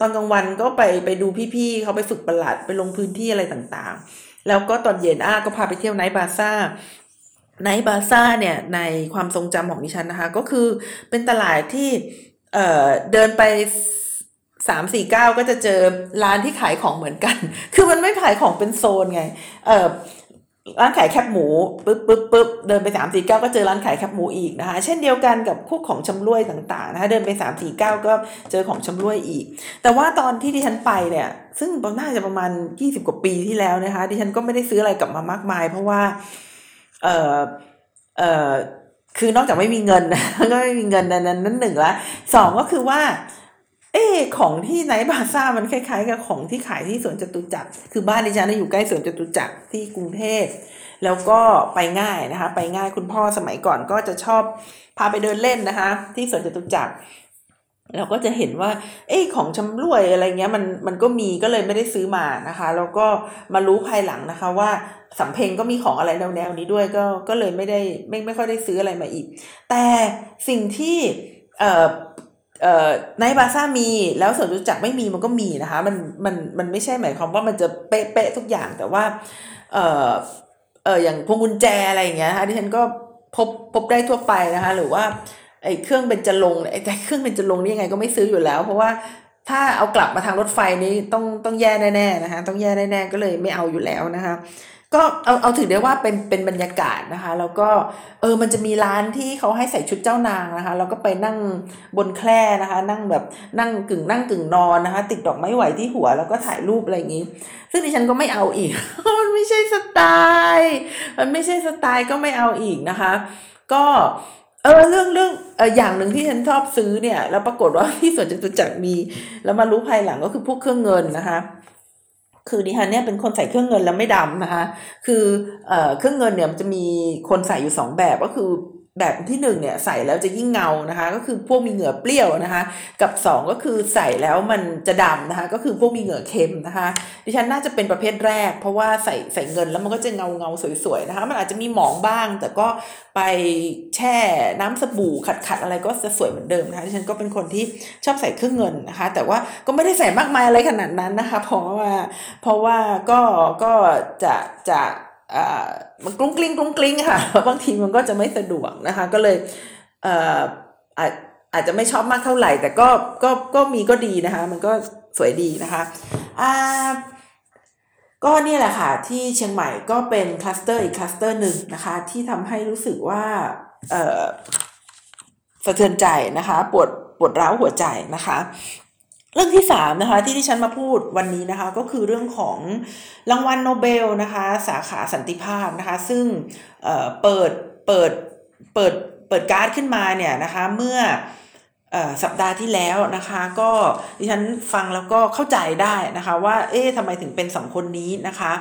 Speaker 1: ตอนกลางวันก็ไปไปดูพี่ๆเขาไปฝึกประหลัดไปลงพื้นที่อะไรต่างๆ แล้วก็ตอนเย็นอ้าก็พาไปเที่ยวไนท์บาซ่า ไนบาซ่าเนี่ยในความทรงจำของดิฉันนะคะ ก็คือเป็นตลาดที่เเดินไปสามสี่เก้าก็จะเจอร้านที่ขายของเหมือนกัน คือมันไม่ขายของเป็นโซนไง เออร้านขายแคบหมูปึ๊บปึ๊บปึ๊บเดินไปสามสี่เก้าก็เจอร้านขายแคบหมูอีกนะคะ เช่นเดียวกันกับพวกของชำร่วยต่างๆนะคะเดินไปสามสี่เก้าก็เจอของชำร่วยอีก แต่ว่าตอนที่ดิฉันไปเนี่ย ซึ่งน่าจะประมาณยี่สิบกว่าปีที่แล้วนะคะ ดิฉันก็ไม่ได้ซื้ออะไรกลับมามากมาย เพราะว่า เออเออคือนอกจากไม่มีเงินก็ไม่มีเงินนั้นนั้นหนึ่งละสองก็คือว่า เออของที่ไนบาซ่ามันคล้าย ๆ กับของที่ขายที่สวนจตุจักรคือบ้านดิฉันอยู่ใกล้สวนจตุจักรที่กรุงเทพแล้วก็ไปง่ายนะคะ ไปง่ายคุณพ่อสมัยก่อนก็จะชอบพาไปเดินเล่นนะคะ ที่สวนจตุจักร เราก็จะเห็นว่า เอ้ของชำร่วยอะไรเงี้ยมันมันก็มีก็เลยไม่ได้ซื้อมานะคะ แล้วก็มารู้ภายหลังนะคะว่าสำเพ็งก็มีของอะไรแนวๆนี้ด้วยก็ก็เลยไม่ได้ไม่ไม่ค่อยได้ซื้ออะไรมาอีก แต่สิ่งที่เอ่อเอ่อในบาซ่ามีแล้วส่วนจุจักไม่มีมันก็มีนะคะ มันมันมันไม่ใช่หมายความว่ามันจะเป๊ะๆทุกอย่างแต่ว่าเอ่อเอออย่างพวงกุญแจอะไรอย่างเงี้ยนะคะที่ฉันก็พบพบได้ทั่วไปนะคะ หรือว่า ไอ้เครื่องเบญจรงค์ไอ้เครื่องเบญจรงค์นี่ยังไงก็ไม่ซื้ออยู่แล้ว เพราะว่าถ้าเอากลับมาทางรถไฟนี้ต้องต้องแย่แน่ๆนะคะต้องแย่แน่ๆก็เลยไม่เอาอยู่แล้วนะคะก็เอาเอาถือได้ว่าเป็นเป็นบรรยากาศนะคะ แล้วก็เออมันจะมีร้านที่เขาให้ใส่ชุดเจ้านางนะคะแล้วก็ไปนั่งบนแคร่นะคะ นั่งแบบนั่งกึ่งนั่งกึ่งนอนนะคะ ติดดอกไม้ไหวที่หัวแล้วก็ถ่ายรูปอะไรอย่างนี้ ซึ่งดิฉันก็ไม่เอาอีก มันไม่ใช่สไตล์ มันไม่ใช่สไตล์ก็ไม่เอาอีกนะคะ ก็ เออเรื่องเรื่องเอออย่างหนึ่งที่ฉันชอบซื้อเนี่ย แล้วปรากฏว่าที่สวนจตุจักรมี แล้วมารู้ภายหลังก็คือพวกเครื่องเงินนะคะ คือดิฉันเนี่ยเป็นคนใส่เครื่องเงินแล้วไม่ดำนะคะ คือเอ่อเครื่องเงินเนี่ยมันจะมีคนใส่อยู่สองแบบก็คือ แบบที่หนึ่งเนี่ยใส่แล้วจะยิ่งเงานะคะ ก็คือพวกมีเหงื่อเปรี้ยวนะคะ กับสองก็คือใส่แล้วมันจะดำนะคะ ก็คือพวกมีเหงื่อเค็มนะคะ ดิฉันน่าจะเป็นประเภทแรก เพราะว่าใส่ใส่เงินแล้วมันก็จะเงาเงาสวยๆนะคะ มันอาจจะมีหมองบ้าง แต่ก็ไปแช่น้ำสบู่ขัดๆอะไรก็จะสวยเหมือนเดิมนะคะดิฉันก็เป็นคนที่ชอบใส่เครื่องเงินนะคะ แต่ว่าก็ไม่ได้ใส่มากมายอะไรขนาดนั้นนะคะ เพราะว่าเพราะว่าก็ก็จะจะ มันกรุ้งกลิ้งกรุ้งกลิ้งค่ะบางทีมันก็จะไม่สะดวกนะคะ ก็เลยเอ่ออาจอาจจะไม่ชอบมากเท่าไหร่ แต่ก็ก็ก็มีก็ดีนะคะ มันก็สวยดีนะคะอ่าก็นี่แหละค่ะ ที่เชียงใหม่ก็เป็นคลัสเตอร์อีกคลัสเตอร์หนึ่งนะคะ ที่ทำให้รู้สึกว่าเอ่อสะเทือนใจนะคะ ปวดปวดร้าวหัวใจนะคะ เรื่องที่สามนะคะที่ดิฉันมาพูดวันนี้นะคะก็คือเรื่องของรางวัลโนเบลนะคะสาขาสันติภาพนะคะซึ่งเเปิดเปิดเปิดเปิดการ์ดขึ้นมาเนี่ยนะคะเมื่อสัปดาห์ที่แล้วนะคะก็ดิฉันฟังแล้วก็เข้าใจได้นะคะว่าเอ๊ะทำไมถึงเป็นสองคนนี้นะคะ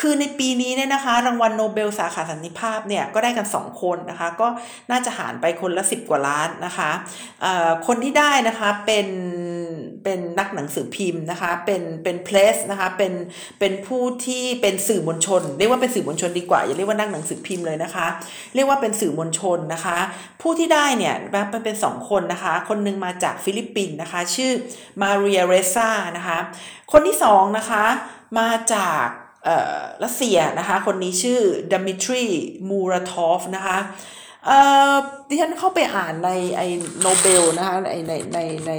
Speaker 1: คือในปีนี้เนี่ยนะคะรางวัลโนเบลสาขาสันติภาพเนี่ยก็ได้กัน 2 คนนะคะก็น่าจะหารไปคนละ 10 กว่าล้านนะคะคนที่ได้นะคะเป็น เป็นนักหนังสือพิมพ์นะคะเป็นเป็นเพลสนะคะเป็นเป็นผู้ที่เป็นสื่อมวลชน เรียกว่าเป็นสื่อมวลชนดีกว่าอย่าเรียกว่านักหนังสือพิมพ์เลยนะคะ เรียกว่าเป็นสื่อมวลชนนะคะ ผู้ที่ได้เนี่ยมันเป็นสองคนนะคะ คนนึงมาจากฟิลิปปินส์นะคะ ชื่อมาเรียเรซ่านะคะคนที่สองนะคะมาจากรัสเซียนะคะ คนนี้ชื่อดมิทรีมูราทอฟนะคะ เอ่อดิฉันเข้าไปอ่านในไอโนเบลนะคะในในในใน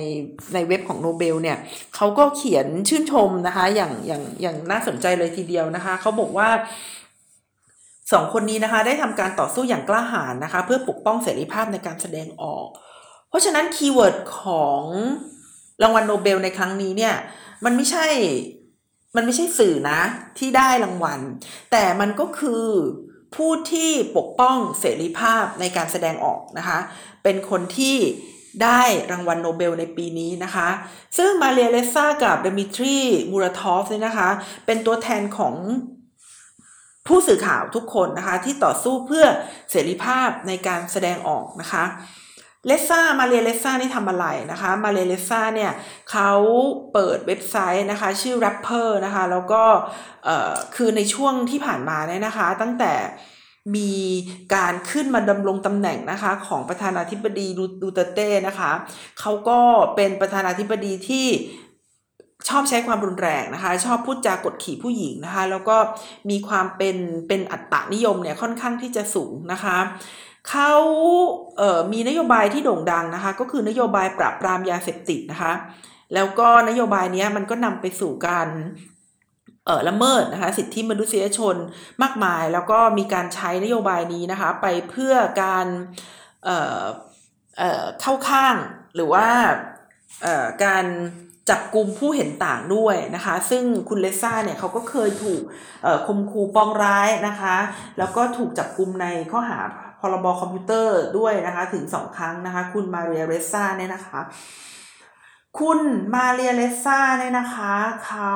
Speaker 1: ในเว็บของโนเบลเนี่ยเขาก็เขียนชื่นชมนะคะ อย่างอย่างอย่างน่าสนใจเลยทีเดียวนะคะเขาบอกว่าสองคนนี้นะคะได้ทำการต่อสู้อย่างกล้าหาญนะคะ เพื่อปกป้องเสรีภาพในการแสดงออก เพราะฉะนั้น keyword ของรางวัลโนเบลในครั้งนี้เนี่ยมันไม่ใช่มันไม่ใช่สื่อนะที่ได้รางวัล แต่มันก็คือ ผู้ที่ปกป้องเสรีภาพในการแสดงออกนะคะ เป็นคนที่ได้รางวัลโนเบลในปีนี้นะคะ ซึ่งมาเรียเรซ่ากับเดมิทรีมูราทอฟเนี่ยนะคะ เป็นตัวแทนของผู้สื่อข่าวทุกคนนะคะ ที่ต่อสู้เพื่อเสรีภาพในการแสดงออกนะคะ เรซ่ามาเรียเรซ่านี่ทำอะไรนะคะมาเรียเรซ่าเนี่ยเขาเปิดเว็บไซต์นะคะ ชื่อ Rappler นะคะ แล้วก็คือในช่วงที่ผ่านมาเนี่ยนะคะ ตั้งแต่มีการขึ้นมาดำรงตำแหน่งนะคะของประธานาธิบดีดูเตเต้นะคะเขาก็เป็นประธานาธิบดีที่ชอบใช้ความรุนแรงนะคะ ชอบพูดจากดขี่ผู้หญิงนะคะ แล้วก็มีความเป็นเป็นอัตตนิยมเนี่ยค่อนข้างที่จะสูงนะคะ เขาเมีนโยบายที่โด่งดังนะคะ ก็คือนโยบายปราบปรามยาเสพติดนะคะ แล้วก็นโยบายนี้มันก็นำไปสู่การเออละเมิดนะคะสิทธิมนุษยชนมากมาย แล้วก็มีการใช้นโยบายนี้นะคะไปเพื่อการเอ่อเอ่อเข้าข้างหรือว่าเอ่อการจับกลุ่มผู้เห็นต่างด้วยนะคะ ซึ่งคุณเลซ่าเนี่ยเขาก็เคยถูกคมคูปองร้ายนะคะ แล้วก็ถูกจับกลุ่มในข้อหา พรบคอมพิวเตอร์ด้วยนะคะ ถึงสองครั้งนะคะ คุณมาเรียเรซ่าเนี่ยนะคะ คุณมาเรียเรซ่าเนี่ยนะคะ เขา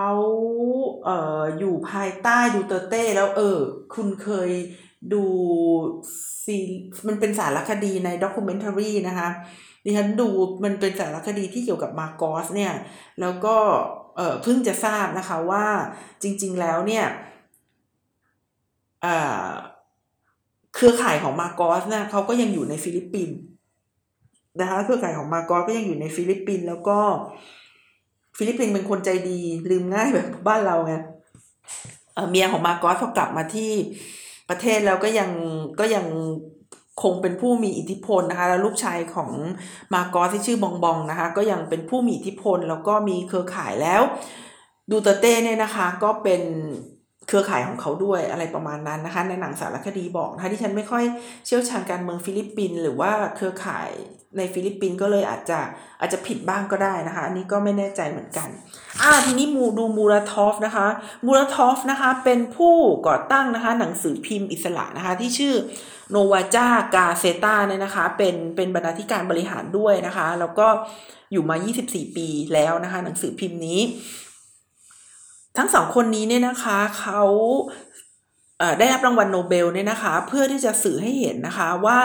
Speaker 1: เอ่ออยู่ภายใต้ดูเตร์เตแล้วเออ คุณเคยดูซีมันเป็นสารคดีใน documentary นะคะดิฉันดูมันเป็นสารคดีที่เกี่ยวกับมาร์กอสเนี่ย แล้วก็เออเพิ่งจะทราบนะคะว่าจริง ๆแล้วเนี่ยเครือข่ายของมาร์กอสเนี่ยเขาก็ยังอยู่ในฟิลิปปินส์นะคะเครือข่ายของมาโกสก็ยังอยู่ในฟิลิปปินส์แล้วก็ ฟิลิปปินส์เป็นคนใจดีลืมง่ายแบบบ้านเราไงเมียของมาโกสเขากลับมาที่ประเทศแล้วก็ยังก็ยังคงเป็นผู้มีอิทธิพลนะคะแล้วลูกชายของมาโกสที่ชื่อบองบองนะคะ ก็ยังเป็นผู้มีอิทธิพลแล้วก็มีเครือข่ายแล้วดูเตเต้เนี่ยนะคะก็เป็น เครือข่ายของเขาด้วยอะไรประมาณนั้นนะคะ ในหนังสารคดีบอกนะคะที่ฉันไม่ค่อยเชี่ยวชาญการเมืองฟิลิปปินส์หรือว่าเครือข่ายในฟิลิปปินส์ก็เลยอาจจะอาจจะผิดบ้างก็ได้นะคะ อันนี้ก็ไม่แน่ใจเหมือนกัน อ่าทีนี้มูดูมูราทอฟนะคะ มูราทอฟนะคะเป็นผู้ก่อตั้งนะคะหนังสือพิมพ์อิสระนะคะที่ชื่อโนวาจากาเซตาเนี่ยนะคะเป็นเป็นบรรณาธิการบริหารด้วยนะคะ แล้วก็อยู่มา 24 ปีแล้วนะคะ หนังสือพิมพ์นี้ ทั้งสองคนนี้เนี่ยนะคะเขาได้รับรางวัลโนเบลเนี่ยนะคะเพื่อที่จะสื่อให้เห็นนะคะว่า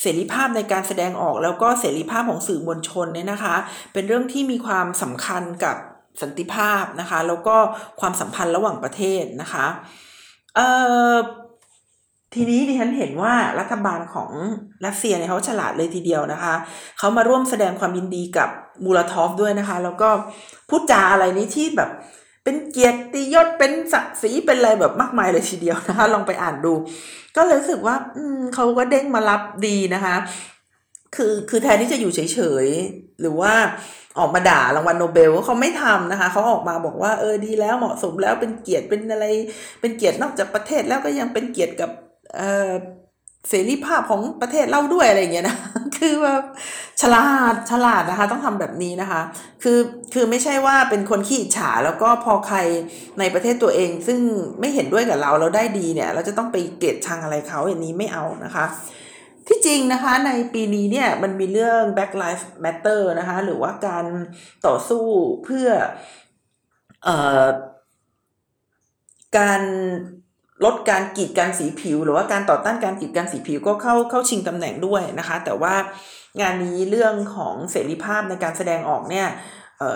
Speaker 1: เสรีภาพในการแสดงออกแล้วก็เสรีภาพของสื่อมวลชนเนี่ยนะคะ เป็นเรื่องที่มีความสำคัญกับสันติภาพนะคะ แล้วก็ความสัมพันธ์ระหว่างประเทศนะคะเอ่อทีนี้ดิฉันเห็นว่ารัฐบาลของรัสเซียเนี่ยเขาฉลาดเลยทีเดียวนะคะ เขามาร่วมแสดงความยินดีกับมูลทอฟด้วยนะคะ แล้วก็พูดจาอะไรนี้ที่แบบ เป็นเกียรติยศเป็นศักดิ์ศรีเป็นอะไรแบบมากมายเลยทีเดียวนะคะ ลองไปอ่านดู ก็เลยรู้สึกว่าอืมเขาก็เด้งมารับดีนะคะ คือคือแทนที่จะอยู่เฉยๆหรือว่าออกมาด่ารางวัลโนเบลเขาไม่ทำนะคะ เขาออกมาบอกว่าเออดีแล้วเหมาะสมแล้วเป็นเกียรติเป็นอะไร เป็นเกียรตินอกจากประเทศแล้วก็ยังเป็นเกียรติกับเอ่อ เสรีภาพของประเทศเล่าด้วยอะไรเงี้ยนะ คือแบบฉลาดฉลาดนะคะ ต้องทำแบบนี้นะคะ คือคือไม่ใช่ว่าเป็นคนขี้ฉาแล้วก็พอใครในประเทศตัวเอง ซึ่งไม่เห็นด้วยกับเราเราได้ดีเนี่ย เราจะต้องไปเกลียดชังอะไรเขาอย่างนี้ไม่เอานะคะ ที่จริงนะคะในปีนี้เนี่ยมันมีเรื่อง Black Lives Matter นะคะ หรือว่าการต่อสู้เพื่อเอ่อการ ลดการกีดการสีผิว หรือว่าการต่อต้านการกีดการสีผิวก็เข้าเข้าชิงตำแหน่งด้วยนะคะ แต่ว่างานนี้เรื่องของเสรีภาพในการแสดงออกเนี่ย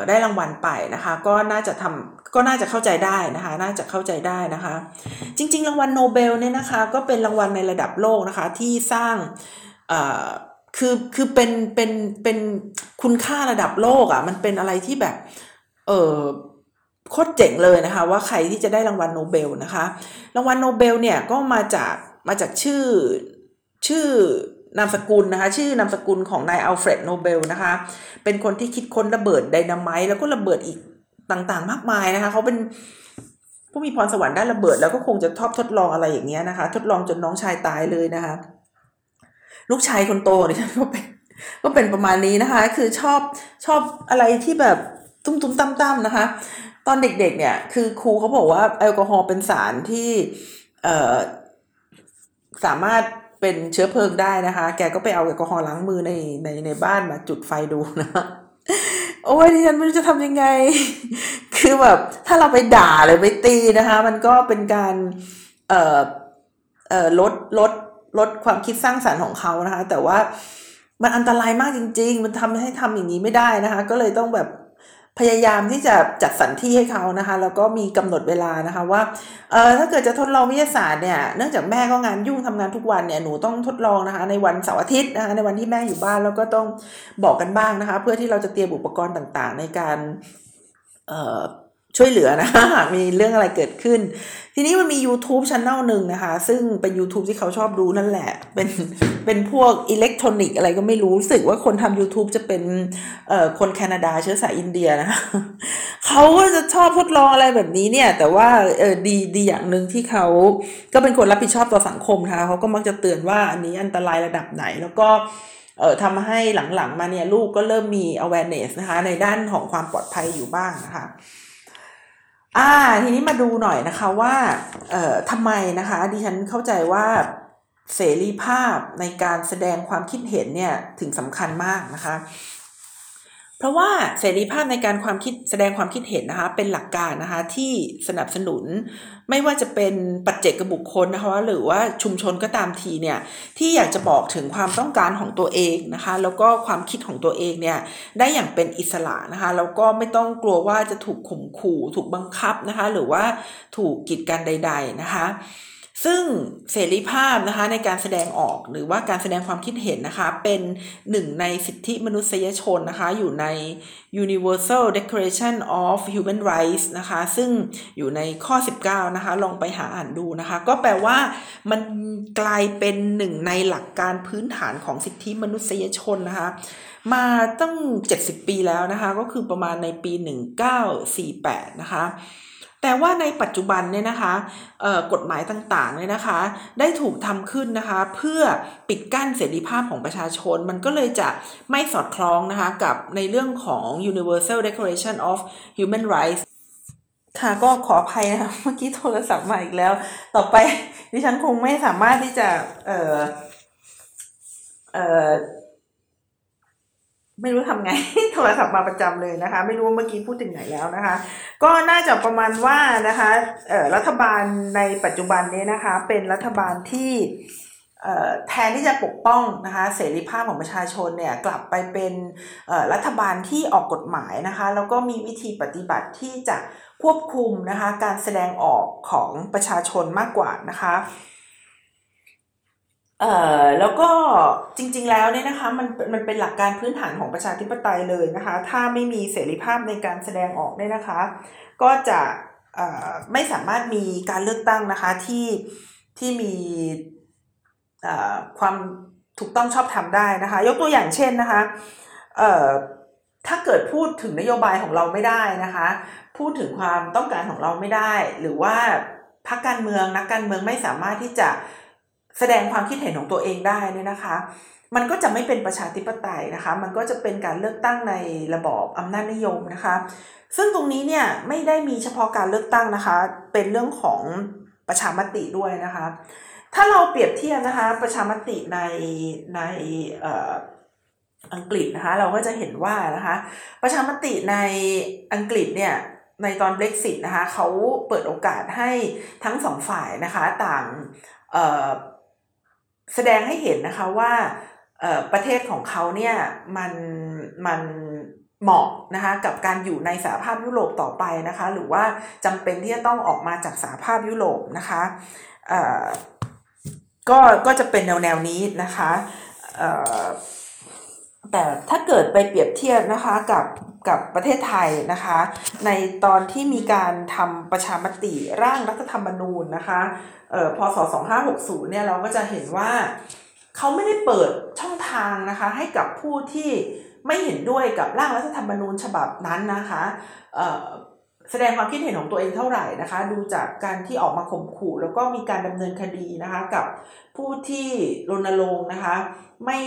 Speaker 1: ได้รางวัลไปนะคะ ก็น่าจะทำก็น่าจะเข้าใจได้นะคะ น่าจะเข้าใจได้นะคะ จริง ๆ รางวัลโนเบลเนี่ยนะคะ ก็เป็นรางวัลในระดับโลกนะคะที่สร้างคือคือเป็นเป็นเป็นคุณค่าระดับโลกอะ่ะมันเป็นอะไรที่แบบเออ โคตรเจ๋งเลยนะคะ ว่าใครที่จะได้รางวัลโนเบลนะคะ รางวัลโนเบลเนี่ยก็มาจากมาจากชื่อชื่อนามสกุลนะคะชื่อนามสกุลของนายอัลเฟรดโนเบลนะคะ เป็นคนที่คิดค้นระเบิดไดนาไมต์แล้วก็ระเบิดอีกต่างๆ มากมายนะคะ เขาเป็นผู้มีพรสวรรค์ด้านระเบิด แล้วก็คงจะชอบทดลองอะไรอย่างเงี้ยนะคะ ทดลองจนน้องชายตายเลยนะคะ ลูกชายคนโตเนี่ยก็เป็นก็เป็นประมาณนี้นะคะ คือชอบชอบอะไรที่แบบตุ้มๆตั้มๆนะคะ ตอนเด็กๆ เนี่ย คือครูเขาบอกว่าแอลกอฮอล์เป็นสารที่เอ่อสามารถเป็นเชื้อเพลิงได้นะคะ แกก็ไปเอาแอลกอฮอล์ล้างมือในในในบ้านมาจุดไฟดูนะโอ้ยดิฉันไม่รู้จะทำยังไง คือแบบถ้าเราไปด่าหรือไปตีนะคะ มันก็เป็นการเอ่อเอ่อลดลดลดความคิดสร้างสารรค์ของเขานะคะ แต่ว่ามันอันตรายมากจริง ๆ มันทำให้ทำอย่างนี้ไม่ได้นะคะ ก็เลยต้องแบบ พยายามที่จะจัดสรรที่ให้เขานะคะแล้วก็มีกำหนดเวลานะคะว่าเออถ้าเกิดจะทดลองวิทยาศาสตร์เนี่ยเนื่องจากแม่ก็งานยุ่งทำงานทุกวันเนี่ยหนูต้องทดลองนะคะในวันเสาร์อาทิตย์นะคะในวันที่แม่อยู่บ้านแล้วก็ต้องบอกกันบ้างนะคะ เพื่อที่เราจะเตรียมอุปกรณ์ต่างๆ ในการเอ่อช่วยเหลือนะหากมีเรื่องอะไรเกิดขึ้น ทีนี้มันมี YouTube c h anel หนึ่งนะคะ ซึ่งเป็น YouTube ที่เขาชอบดูนั่นแหละ เป็นเป็นพวกอิเล็กทรอนิกอะไรก็ไม่รู้รู้สึกว่าคนทำ YouTube จะเป็นเอ่อคนแคนาดาเชื้อสายอินเดียนะเขาก็จะชอบทดลองอะไรแบบนี้เนี่ย แต่ว่าเออดีดีอย่างหนึ่งที่เขาก็เป็นคนรับผิดชอบต่อสังคมนะคะเขาก็มักจะเตือนว่าอันนี้อันตรายระดับไหนแล้วก็เอ่อทำให้หลังๆมาเนี่ยลูกก็เริ่มมี awareness นะคะในด้านของความปลอดภัยอยู่บ้างนะคะ อ่าทีนี้มาดูหน่อยนะคะว่าเอ่อทำไมนะคะดิฉันเข้าใจว่าเสรีภาพในการแสดงความคิดเห็นเนี่ยถึงสำคัญมากนะคะ ราะว่าเสรีภาพในการความคิดแสดงความคิดเห็นนะคะเป็นหลักการนะคะที่สนับสนุน ไม่ว่าจะเป็นปัจเจกบุคคลนะคะหรือว่าชุมชนก็ตามทีเนี่ยที่อยากจะบอกถึงความต้องการของตัวเองนะคะแล้วก็ความคิดของตัวเองเนี่ยได้อย่างเป็นอิสระนะคะแล้วก็ไม่ต้องกลัวว่าจะถูกข่มขู่ ถูกบังคับนะคะหรือว่าถูกกีดกันใด ๆนะคะ ซึ่งเสรีภาพนะคะในการแสดงออกหรือว่าการแสดงความคิดเห็นนะคะ เป็นหนึ่งในสิทธิมนุษยชนนะคะ อยู่ใน Universal Declaration of Human Rights นะคะ ซึ่งอยู่ในข้อ 19 นะคะ ลองไปหาอ่านดูนะคะ ก็แปลว่ามันกลายเป็นหนึ่งในหลักการพื้นฐานของสิทธิมนุษยชนนะคะมาตั้ง 70 ปีแล้วนะคะ ก็คือประมาณในปี 1948 นะคะ แต่ว่าในปัจจุบันเนี่ยนะคะกฎหมายต่างๆเนี่ยนะคะ ได้ถูกทำขึ้นนะคะ เพื่อปิดกั้นเสรีภาพของประชาชน มันก็เลยจะไม่สอดคล้องนะคะกับในเรื่องของ Universal Declaration of Human Rights ค่ะก็ขออภัยนะคะเมื่อกี้โทรศัพท์มาอีกแล้ว ต่อไปดิฉันคงไม่สามารถที่จะเอ่อเอ่อ ไม่รู้ทำไง โทรศัพท์มาประจำเลยนะคะ ไม่รู้เมื่อกี้พูดถึงไหนแล้วนะคะ ก็น่าจะประมาณว่านะคะรัฐบาลในปัจจุบันนี้นะคะ เป็นรัฐบาลที่แทนที่จะปกป้องนะคะเสรีภาพของประชาชนเนี่ยกลับไปเป็นรัฐบาลที่ออกกฎหมายนะคะแล้วก็มีวิธีปฏิบัติที่จะควบคุมนะคะการแสดงออกของประชาชนมากกว่านะคะ เอ่อแล้วก็จริง ๆ แล้วเนี่ยนะคะมันมันเป็นหลักการพื้นฐานของประชาธิปไตยเลยนะคะ ถ้าไม่มีเสรีภาพในการแสดงออกเนี่ยนะคะ ก็จะเอ่อไม่สามารถมีการเลือกตั้งนะคะที่ที่มีเอ่อความถูกต้องชอบทำได้นะคะ ยกตัวอย่างเช่นนะคะเอ่อถ้าเกิดพูดถึงนโยบายของเราไม่ได้นะคะ พูดถึงความต้องการของเราไม่ได้ หรือว่าพรรคการเมืองนักการเมืองไม่สามารถที่จะ แสดงความคิดเห็นของตัวเองได้เนี่ยนะคะ มันก็จะไม่เป็นประชาธิปไตยนะคะ มันก็จะเป็นการเลือกตั้งในระบอบอำนาจนิยมนะคะ ซึ่งตรงนี้เนี่ยไม่ได้มีเฉพาะการเลือกตั้งนะคะ เป็นเรื่องของประชามติด้วยนะคะ ถ้าเราเปรียบเทียบนะคะประชามติในในอังกฤษนะคะเราก็จะเห็นว่านะคะประชามติในอังกฤษเนี่ยในตอน Brexit นะคะเขาเปิดโอกาสให้ทั้งสองฝ่ายนะคะต่าง แสดงให้เห็นนะคะว่าประเทศของเขาเนี่ยมันมันเหมาะนะคะกับการอยู่ในสหภาพยุโรปต่อไปนะคะหรือว่าจำเป็นที่จะต้องออกมาจากสหภาพยุโรปนะคะก็ก็จะเป็นแนวแนวนี้นะคะแต่ถ้าเกิดไปเปรียบเทียบนะคะกับ กับประเทศไทยนะคะ ในตอนที่มีการทำประชามติร่างรัฐธรรมนูญนะคะเอ่อพศ2560เนี่ยเราก็จะเห็นว่าเขาไม่ได้เปิดช่องทางนะคะให้กับผู้ที่ไม่เห็นด้วยกับร่างรัฐธรรมนูญฉบับนั้นนะคะเอ่อแสดงความคิดเห็นของตัวเองเท่าไหร่นะคะ ดูจากการที่ออกมาข่มขู่ แล้วก็มีการดำเนินคดีนะคะกับผู้ที่รณรงค์นะคะ ไม่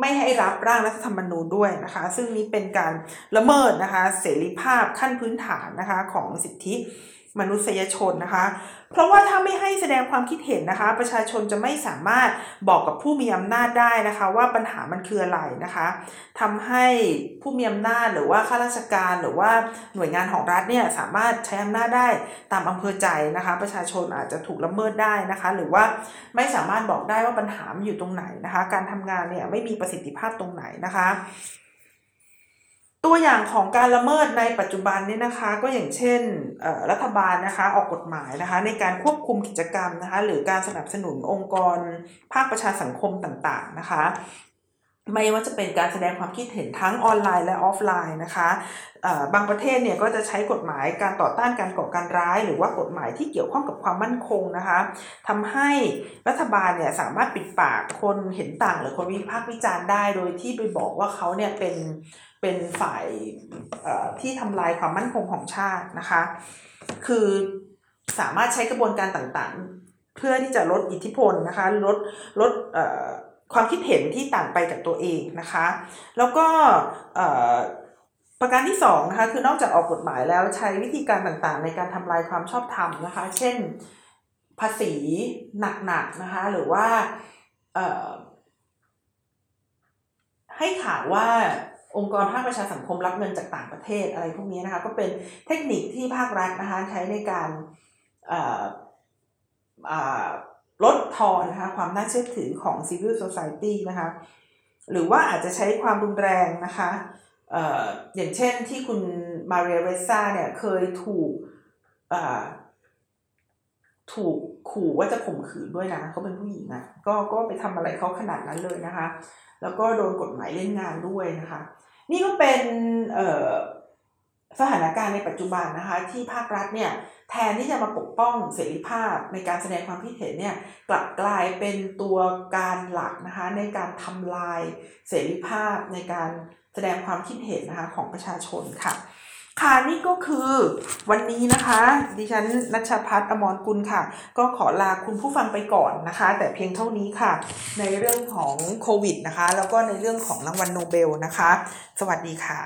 Speaker 1: ไม่ให้รับร่างรัฐธรรมนูญด้วยนะคะ ซึ่งนี้เป็นการละเมิดนะคะ เสรีภาพขั้นพื้นฐานนะคะของสิทธิ มนุษยชนนะคะ เพราะว่าถ้าไม่ให้แสดงความคิดเห็นนะคะ ประชาชนจะไม่สามารถบอกกับผู้มีอำนาจได้นะคะ ว่าปัญหามันคืออะไรนะคะทำให้ผู้มีอำนาจหรือว่าข้าราชการหรือว่าหน่วยงานของรัฐเนี่ยสามารถใช้อำนาจได้ตามอำเภอใจนะคะ ประชาชนอาจจะถูกละเมิดได้นะคะ หรือว่าไม่สามารถบอกได้ว่าปัญหามันอยู่ตรงไหนนะคะ การทำงานเนี่ยไม่มีประสิทธิภาพตรงไหนนะคะ ตัวอย่างของการละเมิดในปัจจุบันนี้นะคะ ก็อย่างเช่นรัฐบาลนะคะออกกฎหมายนะคะ ในการควบคุมกิจกรรมนะคะ หรือการสนับสนุนองค์กร ภาคประชาสังคมต่างๆนะคะ ไม่ว่าจะเป็นการแสดงความคิดเห็นทั้งออนไลน์และออฟไลน์นะคะบางประเทศเนี่ยก็จะใช้กฎหมายการต่อต้านการก่อการร้าย หรือว่ากฎหมายที่เกี่ยวข้องกับความมั่นคงนะคะทำให้รัฐบาลเนี่ยสามารถปิดปากคนเห็นต่างหรือคนวิพากษ์วิจารณ์ได้ โดยที่ไปบอกว่าเขาเนี่ยเป็น เป็นฝ่ายที่ทำลายความมั่นคงของชาตินะคะ คือสามารถใช้กระบวนการต่างๆ เพื่อที่จะลดอิทธิพลนะคะลดลดความคิดเห็นที่ต่างไปกับตัวเองนะคะ แล้วก็ประการที่2นะคะคือนอกจากออกกฎหมายแล้วใช้วิธีการต่างๆ ในการทำลายความชอบธรรมนะคะ เช่นภาษีหนักๆนะคะหรือว่าให้ข่าวว่า องค์กรภาคประชาสังคมรับเงินจากต่างประเทศอะไรพวกนี้นะคะ ก็เป็นเทคนิคที่ภาครัฐนะคะใช้ในการลดทอนนะคะความน่าเชื่อถือของ civil society นะคะหรือว่าอาจจะใช้ความรุนแรงนะคะออย่างเช่นที่คุณมาเรียเรซ่าเนี่ยเคยถูกถูก ขู่ว่าจะข่มขืนด้วยนะเขาเป็นผู้หญิงอะ่ะก็ก็ไปทำอะไรเขาขนาดนั้นเลยนะคะ แล้วก็โดนกฎหมายเล่นงานด้วยนะคะ นี่ก็เป็นสถานการณ์ในปัจจุบันนะคะ ที่ภาครัฐเนี่ยแทนที่จะมาปกป้องเสรีภาพในการแสดงความคิดเห็นเนี่ยกลับกลายเป็นตัวการหลักนะคะในการทำลายเสรีภาพในการแสดงความคิดเห็นนะคะของประชาชนค่ะ ค่ะนี่ก็คือวันนี้นะคะ ดิฉันนัชพัฒน์อมรกุลค่ะ ก็ขอลาคุณผู้ฟังไปก่อนนะคะ แต่เพียงเท่านี้ค่ะ ในเรื่องของโควิดนะคะ แล้วก็ในเรื่องของรางวัลโนเบลนะคะ สวัสดีค่ะ